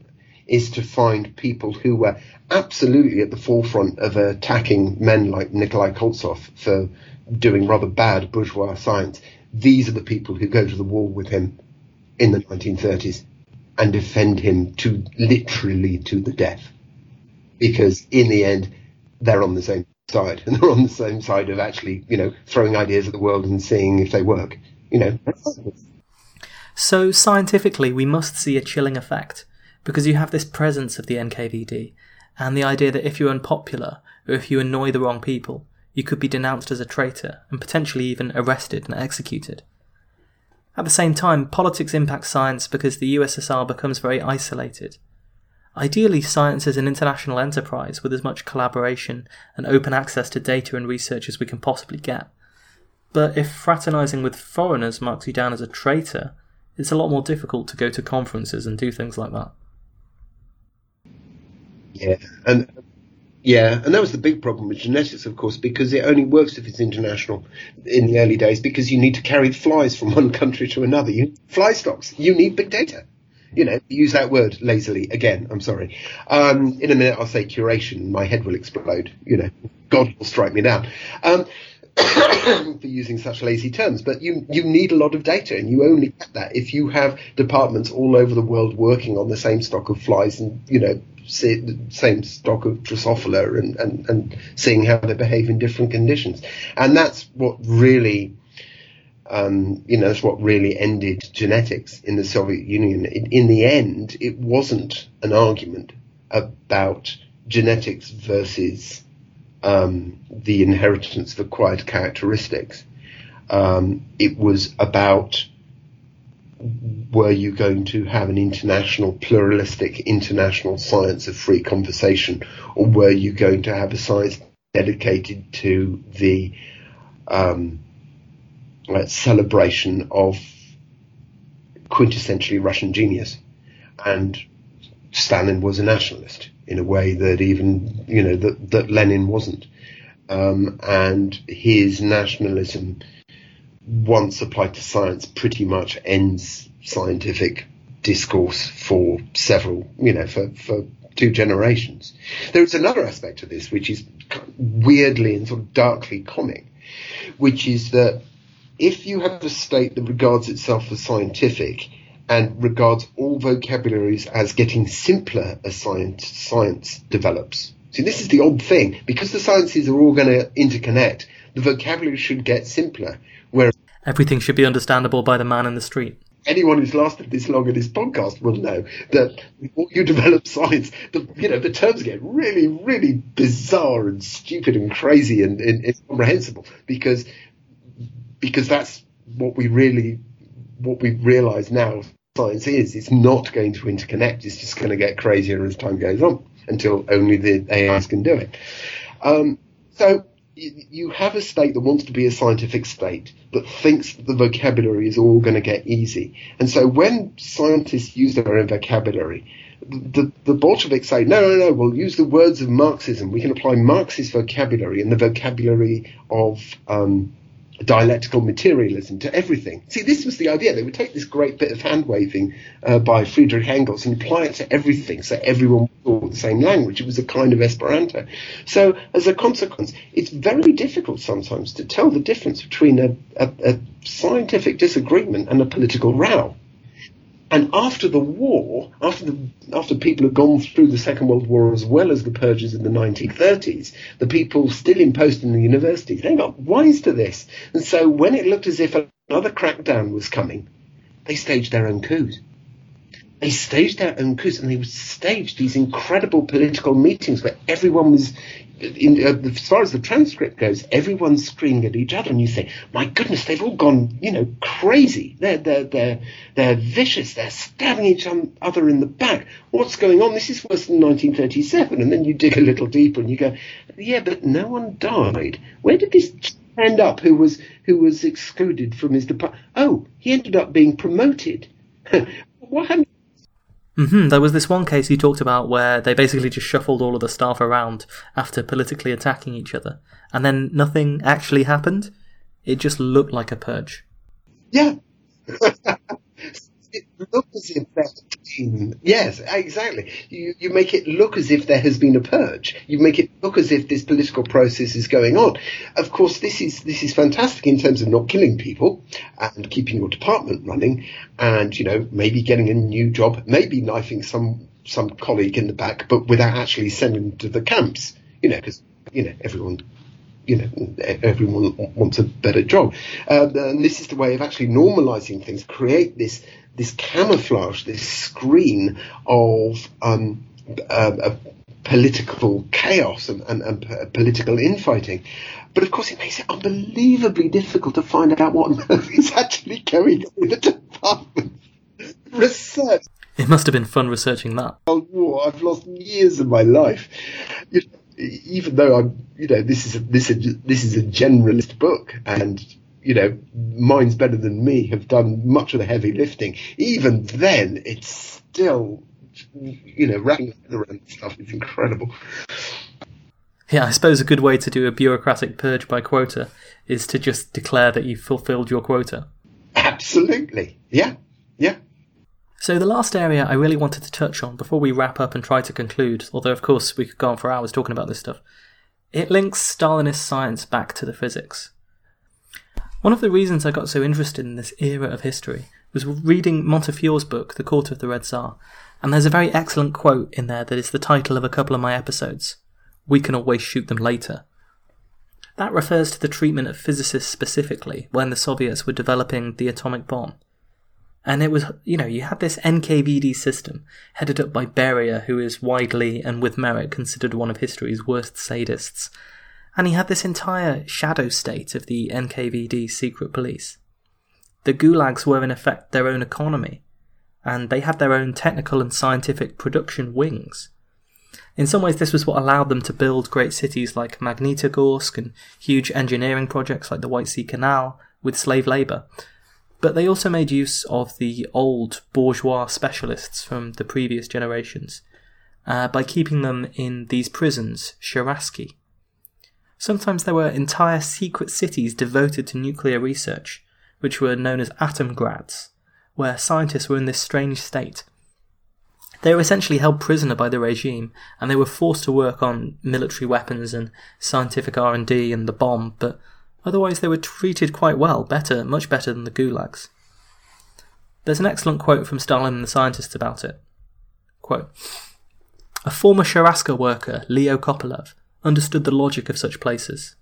is to find people who were absolutely at the forefront of attacking men like Nikolai Koltsov for doing rather bad bourgeois science. These are the people who go to the wall with him in the 1930s and defend him to literally to the death. Because in the end, they're on the same side and they're on the same side of actually, you know, throwing ideas at the world and seeing if they work. You know. So scientifically, we must see a chilling effect because you have this presence of the NKVD and the idea that if you're unpopular or if you annoy the wrong people, you could be denounced as a traitor and potentially even arrested and executed. At the same time, politics impacts science because the USSR becomes very isolated. Ideally, science is an international enterprise with as much collaboration and open access to data and research as we can possibly get. But if fraternizing with foreigners marks you down as a traitor, it's a lot more difficult to go to conferences and do things like that. Yeah, and yeah, and that was the big problem with genetics, of course, because it only works if it's international in the early days because you need to carry flies from one country to another. You fly stocks. You need big data. You know, use that word lazily again. I'm sorry. Um, in a minute, I'll say curation. My head will explode. You know, God will strike me down. Um, for using such lazy terms, but you you need a lot of data, and you only get that if you have departments all over the world working on the same stock of flies, and you know see the same stock of Drosophila and, and, and seeing how they behave in different conditions. And that's what really, um, you know, that's what really ended genetics in the Soviet Union. In, in the end, it wasn't an argument about genetics versus um, the inheritance of acquired characteristics. Um, it was about were you going to have an international, pluralistic, international science of free conversation, or were you going to have a science dedicated to the um, celebration of quintessentially Russian genius? And Stalin was a nationalist in a way that even, you know, that, that Lenin wasn't. Um, and his nationalism once applied to science pretty much ends scientific discourse for several, you know, for, for two generations. There is another aspect of this which is weirdly and sort of darkly comic, which is that if you have a state that regards itself as scientific and regards all vocabularies as getting simpler as science, science develops. See, this is the odd thing. Because the sciences are all going to interconnect, the vocabulary should get simpler. Whereas Everything should be understandable by the man in the street. anyone who's lasted this long in this podcast will know that before you develop science, the you know the terms get really, really bizarre and stupid and crazy and, and incomprehensible because because that's what we really what we realise now science is. It's not going to interconnect. It's just going to get crazier as time goes on until only the AIs can do it. Um, so you have a state that wants to be a scientific state that thinks that the vocabulary is all going to get easy. And so when scientists use their own vocabulary, the, the Bolsheviks say, no, no, no, we'll use the words of Marxism. We can apply Marxist vocabulary and the vocabulary of um, dialectical materialism to everything. See, this was the idea. They would take this great bit of hand waving uh, by Friedrich Engels and apply it to everything so everyone thought the same language. It was a kind of Esperanto. So, as a consequence, it's very difficult sometimes to tell the difference between a, a, a scientific disagreement and a political row. And after the war, after the, after people had gone through the Second World War as well as the purges in the 1930s, the people still in post in the universities, they got wise to this. And so when it looked as if another crackdown was coming, they staged their own coups. They staged their own coups and they staged these incredible political meetings where everyone was in, uh, as far as the transcript goes, everyone's screaming at each other, and you say, "My goodness, they've all gone, you know, crazy. They're they're they're they're vicious. They're stabbing each other in the back. What's going on? This is worse than 1937." And then you dig a little deeper, and you go, "Yeah, but no one died. Where did this end up? Who was who was excluded from his department? Oh, he ended up being promoted. what happened?" Mm-hmm. There was this one case you talked about where they basically just shuffled all of the staff around after politically attacking each other, and then nothing actually happened. It just looked like a purge. Yeah. it looked as if there been, yes, exactly. You, you make it look as if there has been a purge. You make it look as if this political process is going on. Of course, this is, this is fantastic in terms of not killing people and keeping your department running and, you know, maybe getting a new job, maybe knifing some, some colleague in the back, but without actually sending them to the camps, you know, because, you know, everyone you know, everyone wants a better job. Uh, and this is the way of actually normalizing things, create this this camouflage, this screen of um, uh, political chaos and, and, and, political infighting. But of course, it makes it unbelievably difficult to find out what on earth is actually going on in the department. Research. It must have been fun researching that. War. I've lost years of my life. You know, even though I'm, you know, this is a, this is this is a generalist book, and you know, minds better than me have done much of the heavy lifting. Even then, it's still, you know, wrapping around stuff is incredible. Yeah, I suppose a good way to do a bureaucratic purge by quota is to just declare that you've fulfilled your quota. Absolutely. Yeah. Yeah. So, the last area I really wanted to touch on before we wrap up and try to conclude, although of course we could go on for hours talking about this stuff, it links Stalinist science back to the physics. One of the reasons I got so interested in this era of history was reading Montefiore's book, The Court of the Red Tsar, and there's a very excellent quote in there that is the title of a couple of my episodes We Can Always Shoot Them Later. That refers to the treatment of physicists specifically when the Soviets were developing the atomic bomb. And it was, you know, you had this NKVD system headed up by Beria, who is widely and with merit considered one of history's worst sadists, and he had this entire shadow state of the NKVD secret police. The gulags were in effect their own economy, and they had their own technical and scientific production wings. In some ways, this was what allowed them to build great cities like Magnitogorsk and huge engineering projects like the White Sea Canal with slave labour. But they also made use of the old bourgeois specialists from the previous generations uh, by keeping them in these prisons, Sharashki, Sometimes there were entire secret cities devoted to nuclear research, which were known as atomgrads, where scientists were in this strange state. They were essentially held prisoner by the regime, and they were forced to work on military weapons and scientific R&D and the bomb, but otherwise they were treated quite well, better, much better than the gulags. There's an excellent quote from Stalin and the scientists about it. Quote, a former Sharaska worker, Leo Kopelev, understood the logic of such places.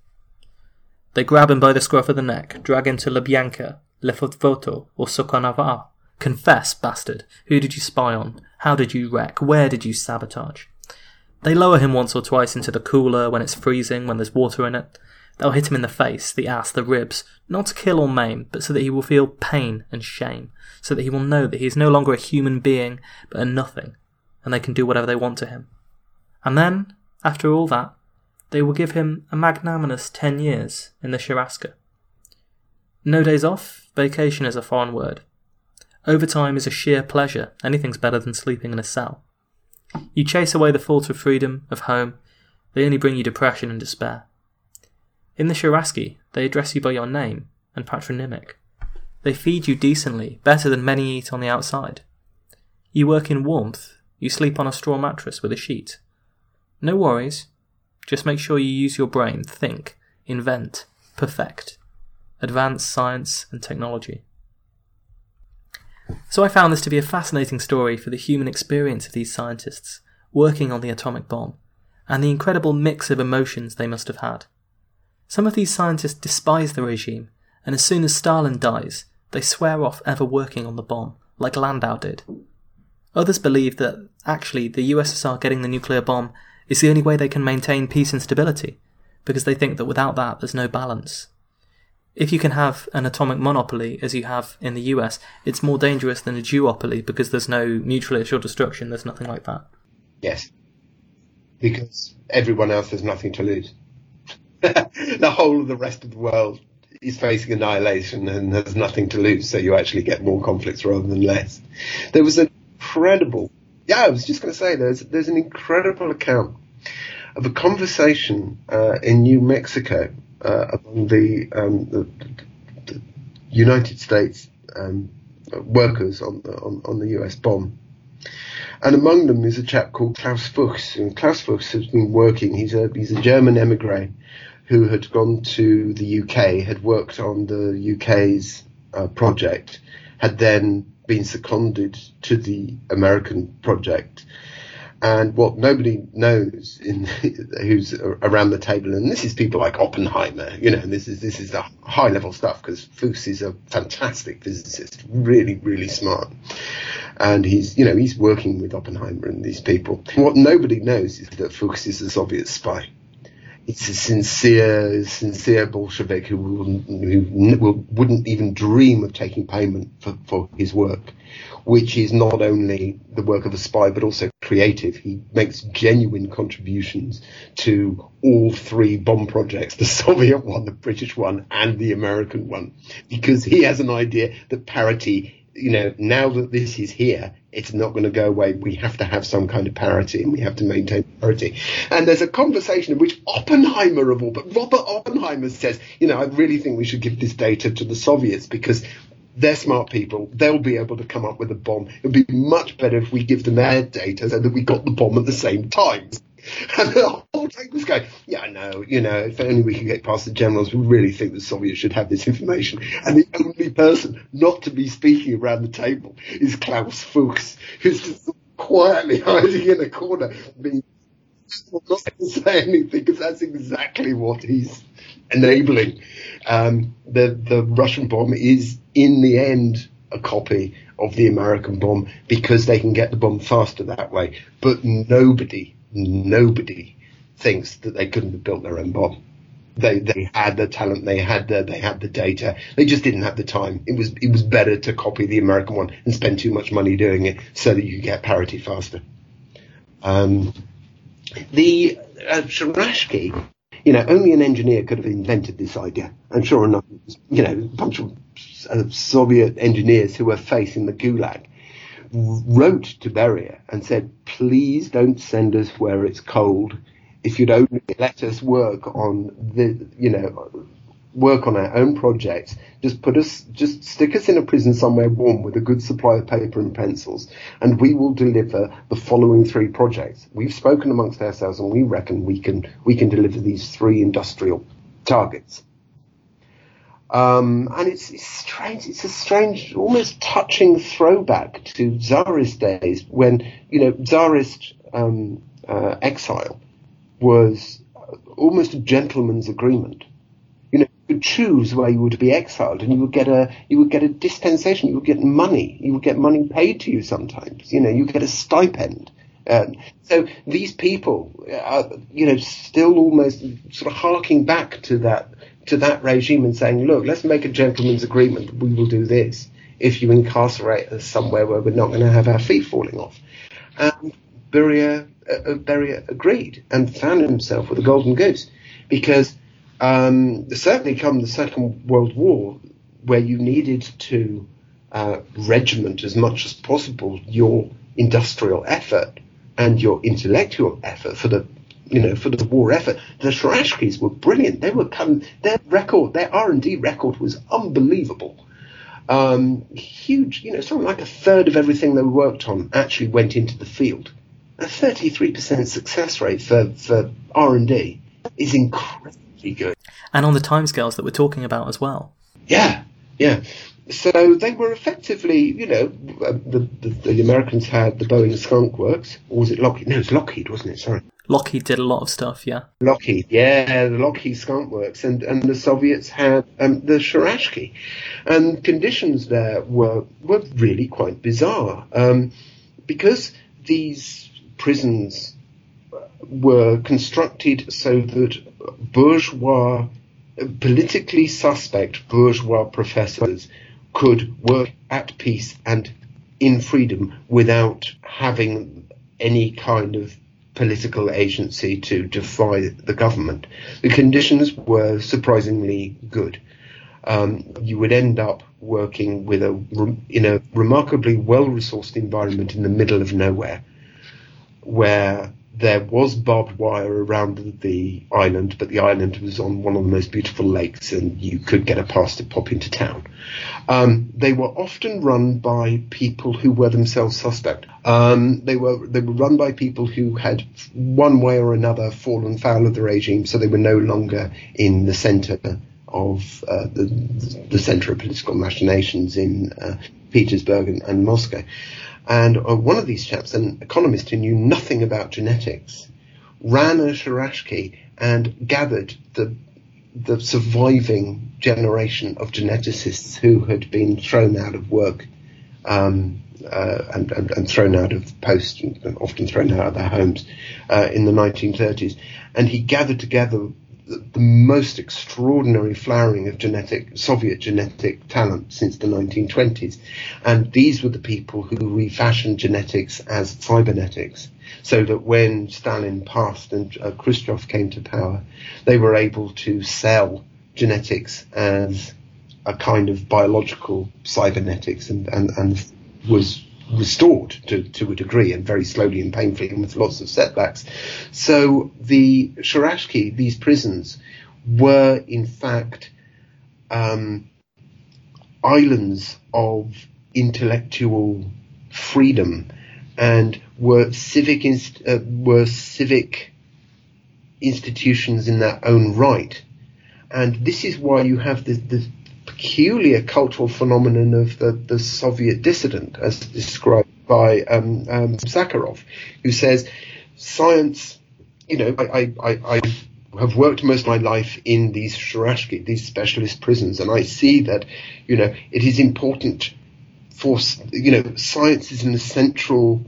They grab him by the scruff of the neck, drag him to Lubyanka, Lefortovo, or Sukhonovar, Confess, bastard. Who did you spy on? How did you wreck? Where did you sabotage? They lower him once or twice into the cooler when it's freezing, when there's water in it. They'll hit him in the face, the ass, the ribs, not to kill or maim, but so that he will feel pain and shame, so that he will know that he is no longer a human being, but a nothing, and they can do whatever they want to him. And then, after all that, they will give him a magnanimous ten years in the Sharaska. No days off, vacation is a foreign word. Overtime is a sheer pleasure, anything's better than sleeping in a cell. You chase away the thought of freedom, of home, they only bring you depression and despair. In the Sharashki, they address you by your name and patronymic. They feed you decently, better than many eat on the outside. You work in warmth, you sleep on a straw mattress with a sheet. No worries, just make sure you use your brain, think, invent, perfect, advance science and technology. So I found this to be a fascinating story for the human experience of these scientists working on the atomic bomb, and the incredible mix of emotions they must have had. Some of these scientists despise the regime, and as soon as Stalin dies, they swear off ever working on the bomb, like Landau did. Others believe that actually the USSR getting the nuclear bomb is the only way they can maintain peace and stability, because they think that without that there's no balance. If you can have an atomic monopoly, as you have in the US, it's more dangerous than a duopoly because there's no mutual assured destruction, there's nothing like that. Yes. Because everyone else has nothing to lose. the whole of the rest of the world is facing annihilation and has nothing to lose, so you actually get more conflicts rather than less. There was an incredible, yeah, I was just going to say, there's there's an incredible account of a conversation uh, in New Mexico uh, among the, um, the, the, United States um, workers on the, on, on the US bomb. And among them is a chap called Klaus Fuchs. And Klaus Fuchs has been working, he's a, he's a German emigre who had gone to the UK, had worked on the UK's uh, project, had then been seconded to the American project. And what nobody knows in who's around the table, and this is people like Oppenheimer, you know, this is this is the high level stuff because Fuchs is a fantastic physicist, really really smart, and he's you know he's working with Oppenheimer and these people. What nobody knows is that Fuchs is a Soviet spy it's a sincere, sincere Bolshevik who, will, who wouldn't even dream of taking payment for, for his work, which is not only the work of a spy but also creative. He makes genuine contributions to all three bomb projects: the Soviet one, the British one, and the American one, because he has an idea that parity you know, now that this is here, it's not going to go away. We have to have some kind of parity and we have to maintain parity. And there's a conversation in which Oppenheimer of all, but Robert Oppenheimer says, you know, I really think we should give this data to the Soviets because they're smart people. They'll be able to come up with a bomb. It would be much better if we give them their data so that we got the bomb at the same time. And the whole time was going, yeah, I know, you know, if only we could get past the generals, we really think the Soviets should have this information. And the only person not to be speaking around the table is Klaus Fuchs, who's just quietly hiding in a corner, being not to say anything because that's exactly what he's enabling. Um, the the Russian bomb is in the end a copy of the American bomb because they can get the bomb faster that way. But nobody nobody thinks that they couldn't have built their own bomb. They they had the talent, they had the they had the data. They just didn't have the time. It was it was better to copy the American one and spend too much money doing it so that you get parity faster. Um, the uh, you know, only an engineer could have invented this idea. And sure enough, you know, a bunch of uh, Soviet engineers who were facing the Gulag wrote to Beria and said, please don't send us where it's cold. If you'd only let us work on the, you know, work on our own projects, just put us, just stick us in a prison somewhere warm with a good supply of paper and pencils, and we will deliver the following three projects. We've spoken amongst ourselves, and we reckon we can we can deliver these three industrial targets. Um, and it's, it's, strange. It's a strange, almost touching throwback to Tsarist days when, you know, Tsarist um, uh, exile was almost a gentleman's agreement. You know, you could choose where you would be exiled, and you would get a you would get a dispensation. You would get money. You would get money paid to you sometimes. You know, you get a stipend. Um, so these people are, you know, still almost sort of harking back to that to that regime and saying, look, let's make a gentleman's agreement. that We will do this if you incarcerate us somewhere where we're not going to have our feet falling off. And Beria, uh, Beria agreed and found himself with a golden goose because um, certainly come the Second World War, where you needed to uh, regiment as much as possible your industrial effort and your intellectual effort for the you know for the war effort. The Shuratskis were brilliant. They were come their record, their R and D record was unbelievable. Um, huge, you know, something like a third of everything they worked on actually went into the field. A 33% success rate for, for R&D is incredibly good. And on the timescales that we're talking about as well. Yeah, yeah. So they were effectively, you know, uh, the, the, the Americans had the Boeing Skunk Works, or was it Lockheed? No, it was Lockheed, wasn't it? Sorry. Lockheed did a lot of stuff, yeah. Lockheed, yeah, the Lockheed Skunk Works, and, and the Soviets had um, the Shuratski. And conditions there were, were really quite bizarre. Um, because these prisons were constructed so that bourgeois, politically suspect bourgeois professors could work at peace and in freedom without having any kind of political agency to defy the government. The conditions were surprisingly good. Um, you would end up working with a in a remarkably well-resourced environment in the middle of nowhere, where there was barbed wire around the island, but the island was on one of the most beautiful lakes, and you could get a pass to pop into town. Um, they were often run by people who were themselves suspect. Um, they were they were run by people who had one way or another fallen foul of the regime, so they were no longer in the centre of uh, the the centre of political machinations in uh, Petersburg and, and Moscow. And uh, one of these chaps, an economist who knew nothing about genetics, ran a Shuratski and gathered the the surviving generation of geneticists who had been thrown out of work um, uh, and, and, and, thrown out of post and often thrown out of their homes uh, in the 1930s. And he gathered together the most extraordinary flowering of genetic Soviet genetic talent since the 1920s, and these were the people who refashioned genetics as cybernetics, so that when Stalin passed and uh, Khrushchev came to power, they were able to sell genetics as a kind of biological cybernetics, and and, and was restored to, to a degree and very slowly and painfully and with lots of setbacks. So the Shuratski, these prisons, were in fact um, islands of intellectual freedom and were civic inst- uh, were civic institutions in their own right. And this is why you have the, the peculiar cultural phenomenon of the, the Soviet dissident, as described by um, um, Sakharov, who says science, you know, I, I, I, have worked most of my life in these Shuratski, these specialist prisons, and I see that, you know, it is important for, you know, science is an essential,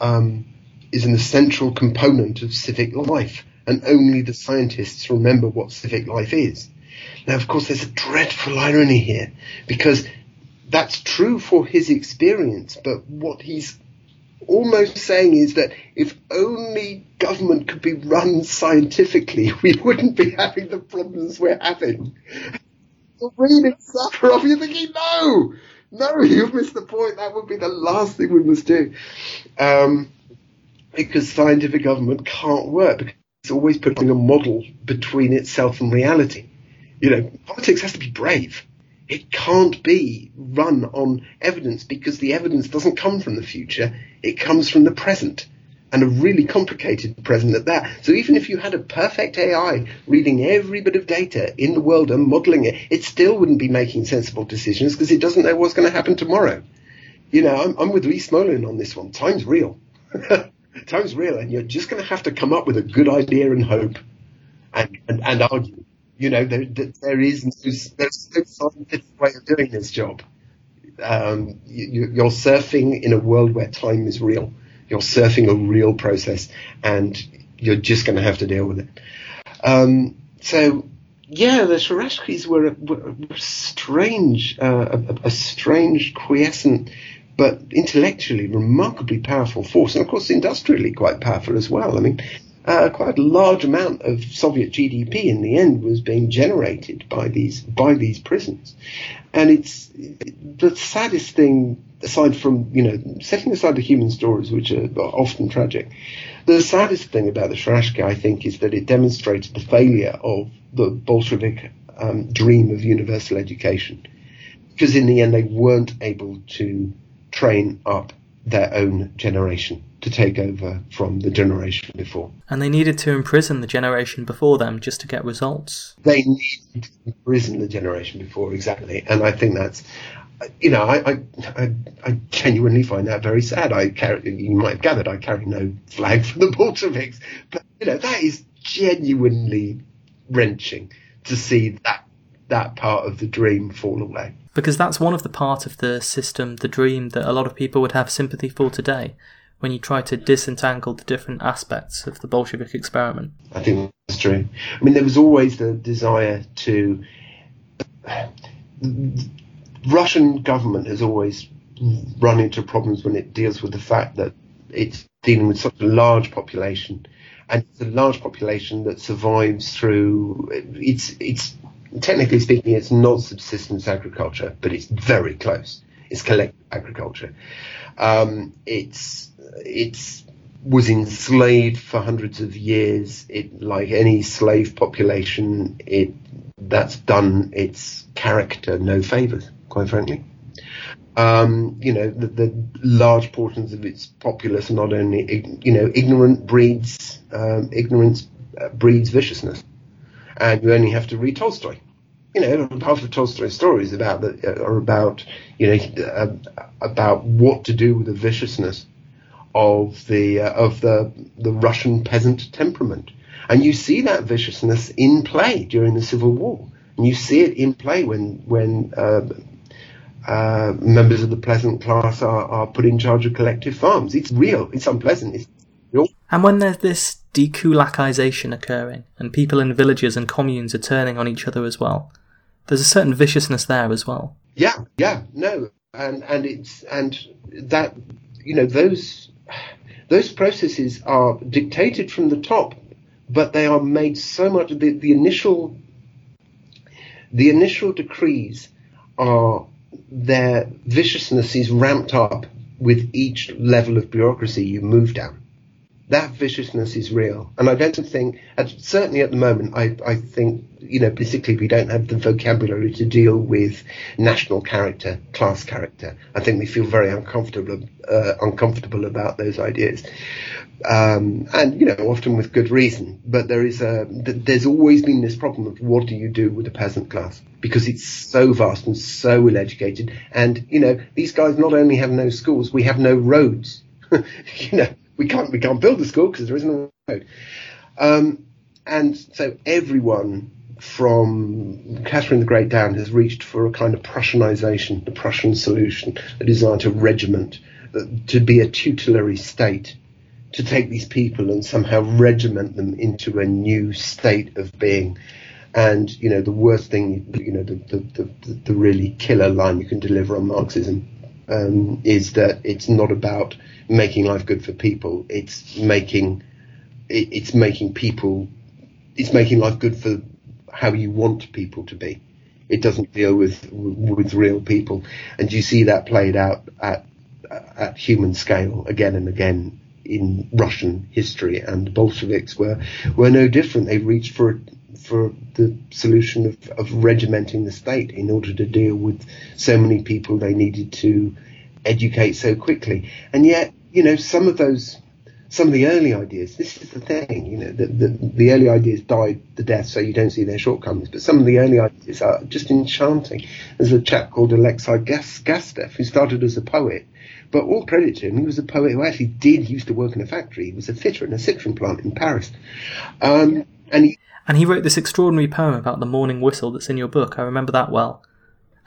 um, is an essential component of civic life, and only the scientists remember what civic life is. Now, of course, there's a dreadful irony here because that's true for his experience, but what he's almost saying is that if only government could be run scientifically, we wouldn't be having the problems we're having. So reading Sakharov, you're thinking, no, no, you've missed the point. That would be the last thing we must do. Um, because scientific government can't work because it's always putting a model between itself and reality. You know, politics has to be brave. It can't be run on evidence because the evidence doesn't come from the future. It comes from the present and a really complicated present at that. So even if you had a perfect AI reading every bit of data in the world and modeling it, it still wouldn't be making sensible decisions because it doesn't know what's going to happen tomorrow. You know, I'm, I'm with Lee Smolin on this one. Time's real. Time's real, and you're just going to have to come up with a good idea and hope and, and, and argue You know, there, there is no, there's no scientific way of doing this job. Um, you, you're surfing in a world where time is real. You're surfing a real process, and you're just going to have to deal with it. Um, so, yeah, the Sharashkis were, were, were strange, uh, a, a, strange, quiescent, but intellectually remarkably powerful force, and of course industrially quite powerful as well. I mean, uh, quite a large amount of Soviet GDP in the end was being generated by these by these prisons, and it's the saddest thing aside from you know setting aside the human stories which are often tragic. The saddest thing about the Sharashka, I think, is that it demonstrated the failure of the Bolshevik um, dream of universal education, because in the end they weren't able to train up their own generation to take over from the generation before. And they needed to imprison the generation before them just to get results. They needed to imprison the generation before, exactly. And I think that's, you know, I, I, I, genuinely find that very sad. I carry, you might have gathered, I carry no flag for the Bolsheviks, but you know, that is genuinely wrenching to see that that part of the dream fall away. Because that's one of the part of the system, the dream that a lot of people would have sympathy for today when you try to disentangle the different aspects of the Bolshevik experiment. I think that's true. I mean, there was always the desire to. Russian government has always run into problems when it deals with the fact that it's dealing with such a large population, and it's a large population that survives through. It's it's technically speaking, it's not subsistence agriculture, but it's very close. It's collective agriculture. Um, it's it's was enslaved for hundreds of years. It, like any slave population, it that's done its character no favors, quite frankly. Um, you know, the, the, large portions of its populace are not only, you know, ignorant breeds, um, ignorance uh, breeds viciousness. And you only have to read Tolstoy. You know, half of Tolstoy's stories about the, are about, you know, uh, about what to do with the viciousness of the uh, of the the Russian peasant temperament, and you see that viciousness in play during the Civil War, and you see it in play when when uh, uh, members of the peasant class are, are put in charge of collective farms. It's real. It's unpleasant. It's real. And when there's this dekulakization occurring, and people in villages and communes are turning on each other as well, there's a certain viciousness there as well. Yeah, yeah, no, and and it's and that you know those those processes are dictated from the top, but they are made so much the, the initial the initial decrees are their viciousness is ramped up with each level of bureaucracy you move down that viciousness is real. And I don't think, certainly at the moment, I, I think, you know, basically we don't have the vocabulary to deal with national character, class character. I think we feel very uncomfortable, uh, uncomfortable about those ideas. Um, and, you know, often with good reason. But there is a, there's always been this problem of what do you do with the peasant class? Because it's so vast and so ill educated. And, you know, these guys not only have no schools, we have no roads. you know, we can't we can't build the school because there isn't a road. Um, and so everyone from Catherine the Great down has reached for a kind of Prussianization, the Prussian solution, a desire to regiment, uh, to be a tutelary state, to take these people and somehow regiment them into a new state of being. And you know the worst thing, you know the the, the, the really killer line you can deliver on Marxism um, is that it's not about making life good for people. It's making it, it's making people it's making life good for how you want people to be. It doesn't deal with with real people, and you see that played out at at human scale again and again in Russian history. And the Bolsheviks were were no different. They reached for for the solution of, of regimenting the state in order to deal with so many people they needed to educate so quickly. And yet, you know, some of those, some of the early ideas, this is the thing, you know, the, the, the early ideas died the death so you don't see their shortcomings, but some of the early ideas are just enchanting. There's a chap called Alexei Gastev who started as a poet, but all credit to him, he was a poet who actually did used to work in a factory. He was a fitter in a Citroën plant in Paris. Um, And he, And he wrote this extraordinary poem about the morning whistle that's in your book. I remember that well.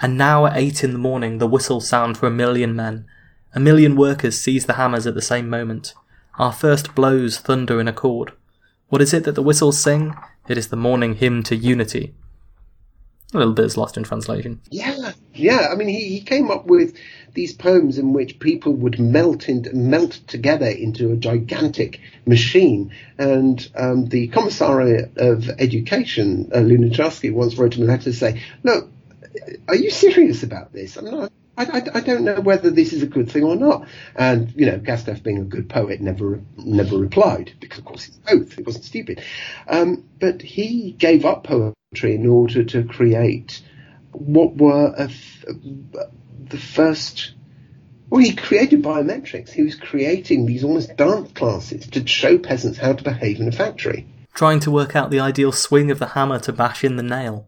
And now at eight in the morning, the whistles sound for a million men. A million workers seize the hammers at the same moment. Our first blows thunder in accord. What is it that the whistles sing? It is the morning hymn to unity. A little bit is lost in translation. yeah, yeah. I mean, he, he came up with these poems in which people would melt into, melt together into a gigantic machine. And um, the Commissariat of Education, uh, Lunacharsky, once wrote him a letter to say, "Look, are you serious about this? I'm not." I, I, I don't know whether this is a good thing or not. And, you know, Gastev being a good poet never, never replied because of course he's both. He wasn't stupid. Um, but he gave up poetry in order to create what were f- the first, well, he created biometrics. He was creating these almost dance classes to show peasants how to behave in a factory. Trying to work out the ideal swing of the hammer to bash in the nail.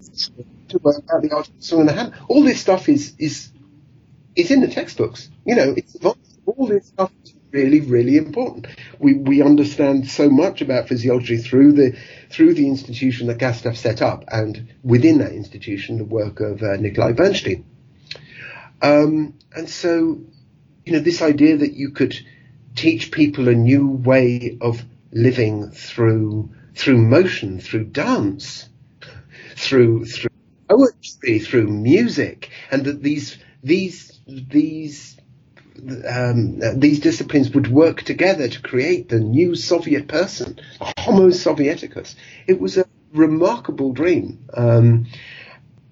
to work out the art of song the hand. All this stuff is is is in the textbooks. You know, it's all this stuff is really really important. We we understand so much about physiology through the through the institution that Gastev set up, and within that institution, the work of uh, Nikolai Bernstein. Um, and so, you know, this idea that you could teach people a new way of living through through motion, through dance, through through poetry, through music, and that these these these um, these disciplines would work together to create the new Soviet person, Homo Sovieticus. It was a remarkable dream, um,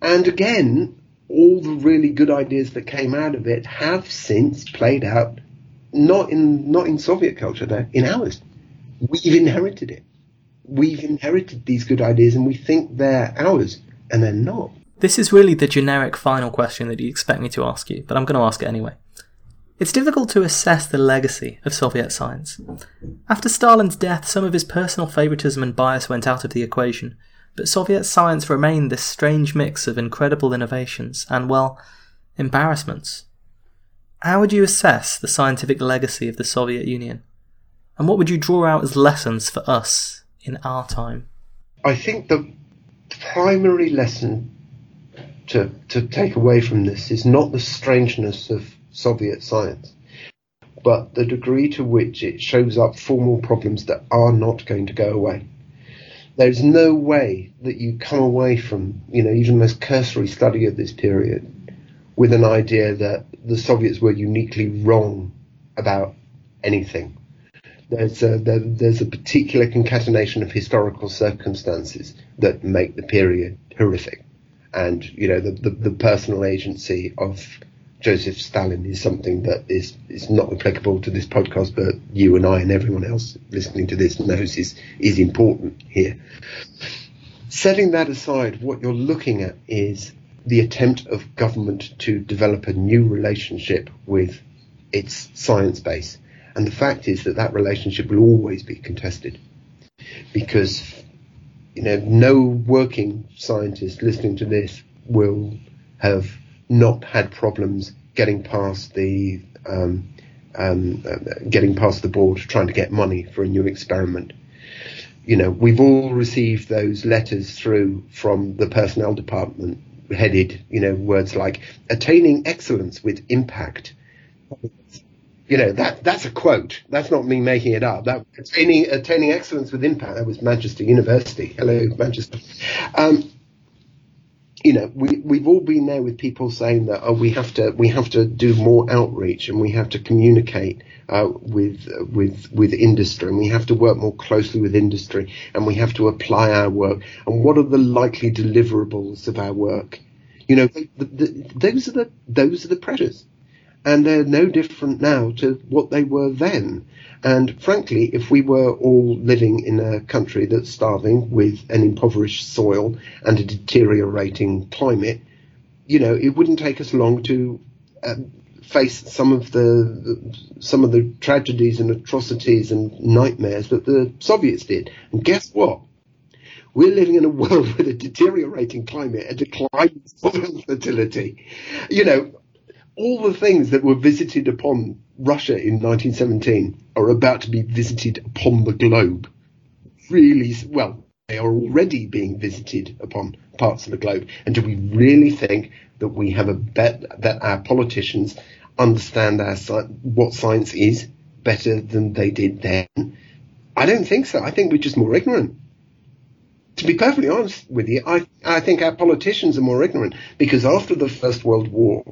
and again, all the really good ideas that came out of it have since played out, not in not in Soviet culture, though, in ours. We've inherited it. We've inherited these good ideas, and we think they're ours, and they're not. This is really the generic final question that you expect me to ask you, but I'm going to ask it anyway. It's difficult to assess the legacy of Soviet science. After Stalin's death, some of his personal favoritism and bias went out of the equation, but Soviet science remained this strange mix of incredible innovations and, well, embarrassments. How would you assess the scientific legacy of the Soviet Union? And what would you draw out as lessons for us in our time? I think the primary lesson to, to take away from this is not the strangeness of Soviet science, but the degree to which it shows up formal problems that are not going to go away. There's no way that you come away from, you know, even the most cursory study of this period with an idea that the Soviets were uniquely wrong about anything. There's a, there, there's a particular concatenation of historical circumstances that make the period horrific and you know the, the, the, personal agency of Joseph Stalin is something that is is not applicable to this podcast, but you and I and everyone else listening to this knows is is important here. Setting that aside, what you're looking at is the attempt of government to develop a new relationship with its science base, and the fact is that that relationship will always be contested because you know, no working scientist listening to this will have not had problems getting past the um, um, uh, getting past the board trying to get money for a new experiment. You know, we've all received those letters through from the personnel department headed, you know, words like attaining excellence with impact you know that that's a quote. That's not me making it up. That attaining attaining excellence with impact. That was Manchester University. Hello, Manchester. Um, you know, we we've all been there with people saying that oh, we have to we have to do more outreach and we have to communicate uh, with with with industry and we have to work more closely with industry and we have to apply our work and what are the likely deliverables of our work? You know, the, the, those are the those are the pressures and they're no different now to what they were then. And frankly, if we were all living in a country that's starving with an impoverished soil and a deteriorating climate, you know, it wouldn't take us long to uh, face some of the some of the tragedies and atrocities and nightmares that the Soviets did. And guess what? We're living in a world with a deteriorating climate, a declining soil fertility. You know, all the things that were visited upon Russia in 1917 are about to be visited upon the globe. Really, well, they are already being visited upon parts of the globe? And do we really think that we have a bet that our politicians understand our what science is better than they did then? I don't think so. I think we're just more ignorant. To be perfectly honest with you, I, I think our politicians are more ignorant because after the First World War,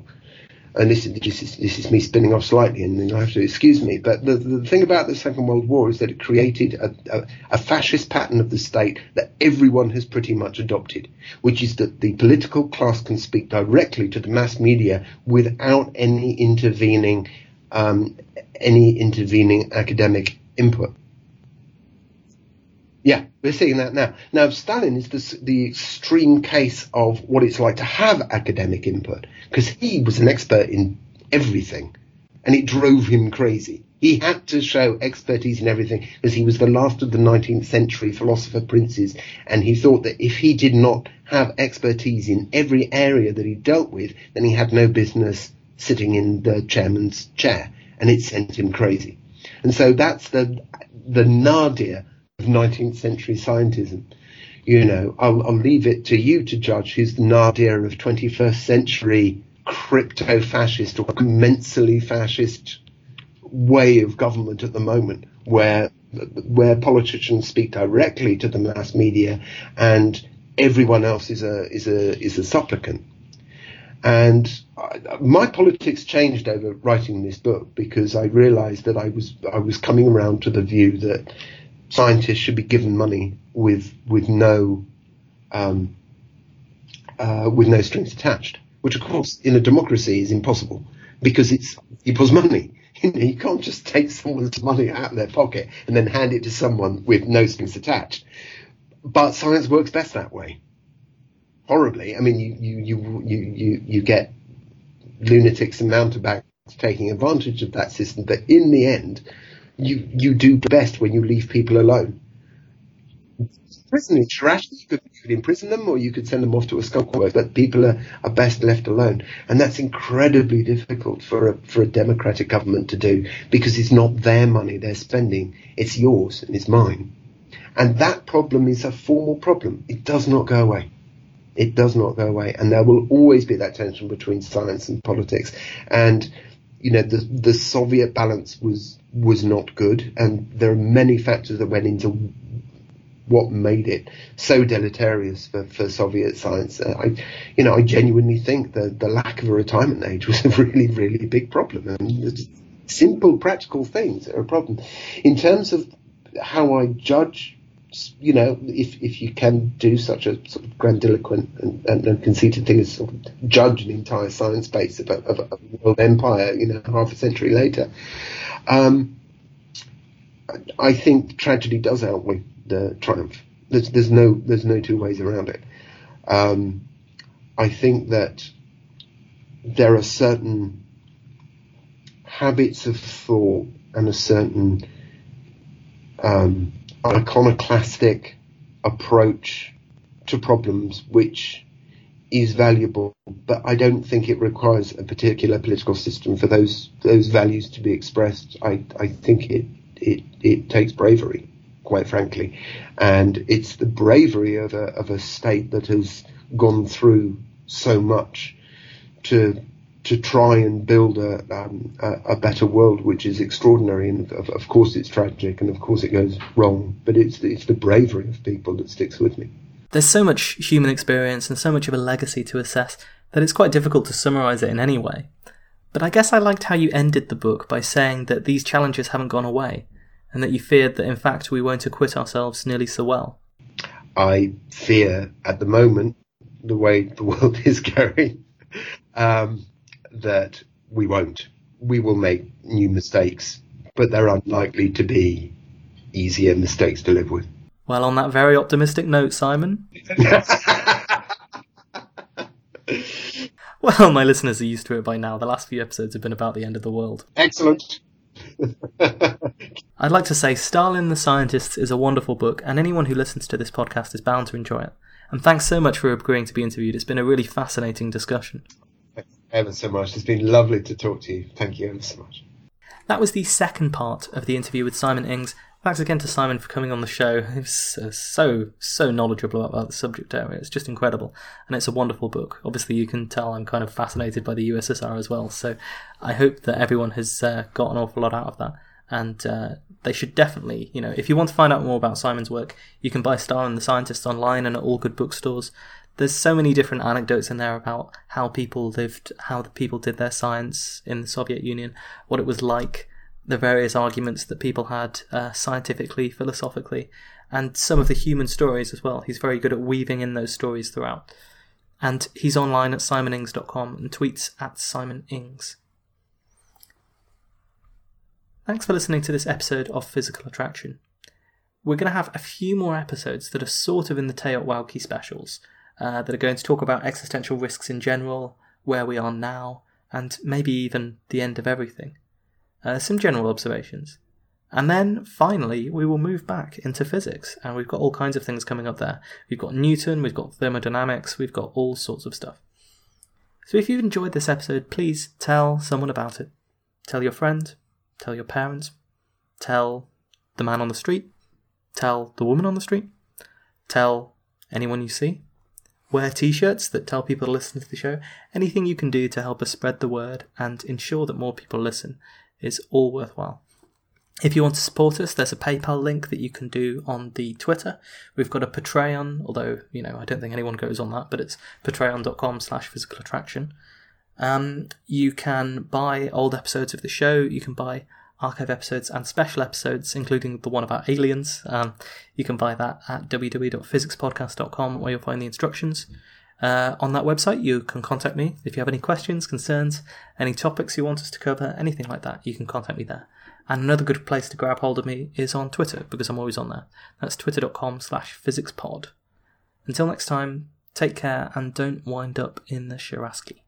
and this is, this is, this is me spinning off slightly, and you'll have to excuse me. But the, the thing about the Second World War is that it created a, a, a, fascist pattern of the state that everyone has pretty much adopted, which is that the political class can speak directly to the mass media without any intervening, um, any intervening academic input. We're seeing that now. Now, Stalin is the, the extreme case of what it's like to have academic input because he was an expert in everything and it drove him crazy. He had to show expertise in everything because he was the last of the 19th century philosopher princes and he thought that if he did not have expertise in every area that he dealt with, then he had no business sitting in the chairman's chair and it sent him crazy. And so that's the, the nadir of 19th century scientism. You know, I'll, I'll leave it to you to judge who's the nadir of 21st century crypto fascist or immensely fascist way of government at the moment where where politicians speak directly to the mass media and everyone else is a is a is a supplicant and I, my politics changed over writing this book because I realized that I was I was coming around to the view that scientists should be given money with with no um, uh, with no strings attached, which of course in a democracy is impossible because it's people's money. You, can't just take someone's money out of their pocket and then hand it to someone with no strings attached. But science works best that way. Horribly, I mean, you you you you you, you get lunatics and mountebanks taking advantage of that system, but in the end, you you do best when you leave people alone. Prison is trash. You could, you could imprison them or you could send them off to a skunk work, but people are, are best left alone. And that's incredibly difficult for a, for a democratic government to do because it's not their money they're spending. It's yours and it's mine. And that problem is a formal problem. It does not go away. It does not go away. And there will always be that tension between science and politics. And you know, the the Soviet balance was was not good, and there are many factors that went into what made it so deleterious for, for Soviet science. Uh, I, you know, I genuinely think that the lack of a retirement age was a really, really big problem. And simple, practical things are a problem. In terms of how I judge you know, if if you can do such a sort of grandiloquent and, and, and conceited thing as sort of judge an entire science base of a, of a world empire, you know, half a century later, um, I think tragedy does outweigh the triumph. There's, there's no there's no two ways around it. Um, I think that there are certain habits of thought and a certain um, iconoclastic approach to problems which is valuable, but I don't think it requires a particular political system for those those values to be expressed. I, I think it, it it takes bravery, quite frankly, and it's the bravery of a of a state that has gone through so much to to try and build a, um, a, a, better world, which is extraordinary. And of, of, course, it's tragic, and of course, it goes wrong. But it's it's the bravery of people that sticks with me. There's so much human experience and so much of a legacy to assess that it's quite difficult to summarize it in any way. But I guess I liked how you ended the book by saying that these challenges haven't gone away, and that you feared that in fact we won't acquit ourselves nearly so well. I fear at the moment the way the world is going. Um, that we won't. We will make new mistakes, but they're unlikely to be easier mistakes to live with. Well, on that very optimistic note, Simon. well, my listeners are used to it by now. The last few episodes have been about the end of the world. Excellent. I'd like to say Stalin the Scientist is a wonderful book, and anyone who listens to this podcast is bound to enjoy it. And thanks so much for agreeing to be interviewed. It's been a really fascinating discussion ever so much. It's been lovely to talk to you. Thank you ever so much. That was the second part of the interview with Simon Ings. Thanks again to Simon for coming on the show. He was uh, so, so knowledgeable about the subject area. It's just incredible. And it's a wonderful book. Obviously, you can tell I'm kind of fascinated by the USSR as well. So I hope that everyone has uh, got an awful lot out of that. And uh, they should definitely, you know, if you want to find out more about Simon's work, you can buy Stalin and the Scientist online and at all good bookstores. There's so many different anecdotes in there about how people lived, how the people did their science in the Soviet Union, what it was like the various arguments that people had uh, scientifically, philosophically, and some of the human stories as well. He's very good at weaving in those stories throughout. And he's online at simonings.com and tweets at simonings. Thanks for listening to this episode of Physical Attraction. We're going to have a few more episodes that are sort of in the TEOTWAWKI specials, uh, that are going to talk about existential risks in general, where we are now, and maybe even the end of everything uh, some general observations. And then finally, we will move back into physics, and we've got all kinds of things coming up there. We've got Newton, we've got thermodynamics, we've got all sorts of stuff. So if you've enjoyed this episode, please tell someone about it. Tell your friend, tell your parents, tell the man on the street, tell the woman on the street, tell anyone you see. Wear t shirts that tell people to listen to the show. Anything you can do to help us spread the word and ensure that more people listen is all worthwhile. If you want to support us, there's a PayPal link that you can do on the Twitter. We've got a Patreon, although, you know, I don't think anyone goes on that, but it's patreon.com slash physical attraction. Um, you can buy old episodes of the show, you can buy archive episodes and special episodes, including the one about aliens. Um, you can buy that at www.physicspodcast.com where you'll find the instructions. Uh, on that website, you can contact me if you have any questions, concerns, any topics you want us to cover, anything like that. You can contact me there. And another good place to grab hold of me is on Twitter because I'm always on there. That's twitter.com slash physicspod. Until next time, take care and don't wind up in the Sharashki.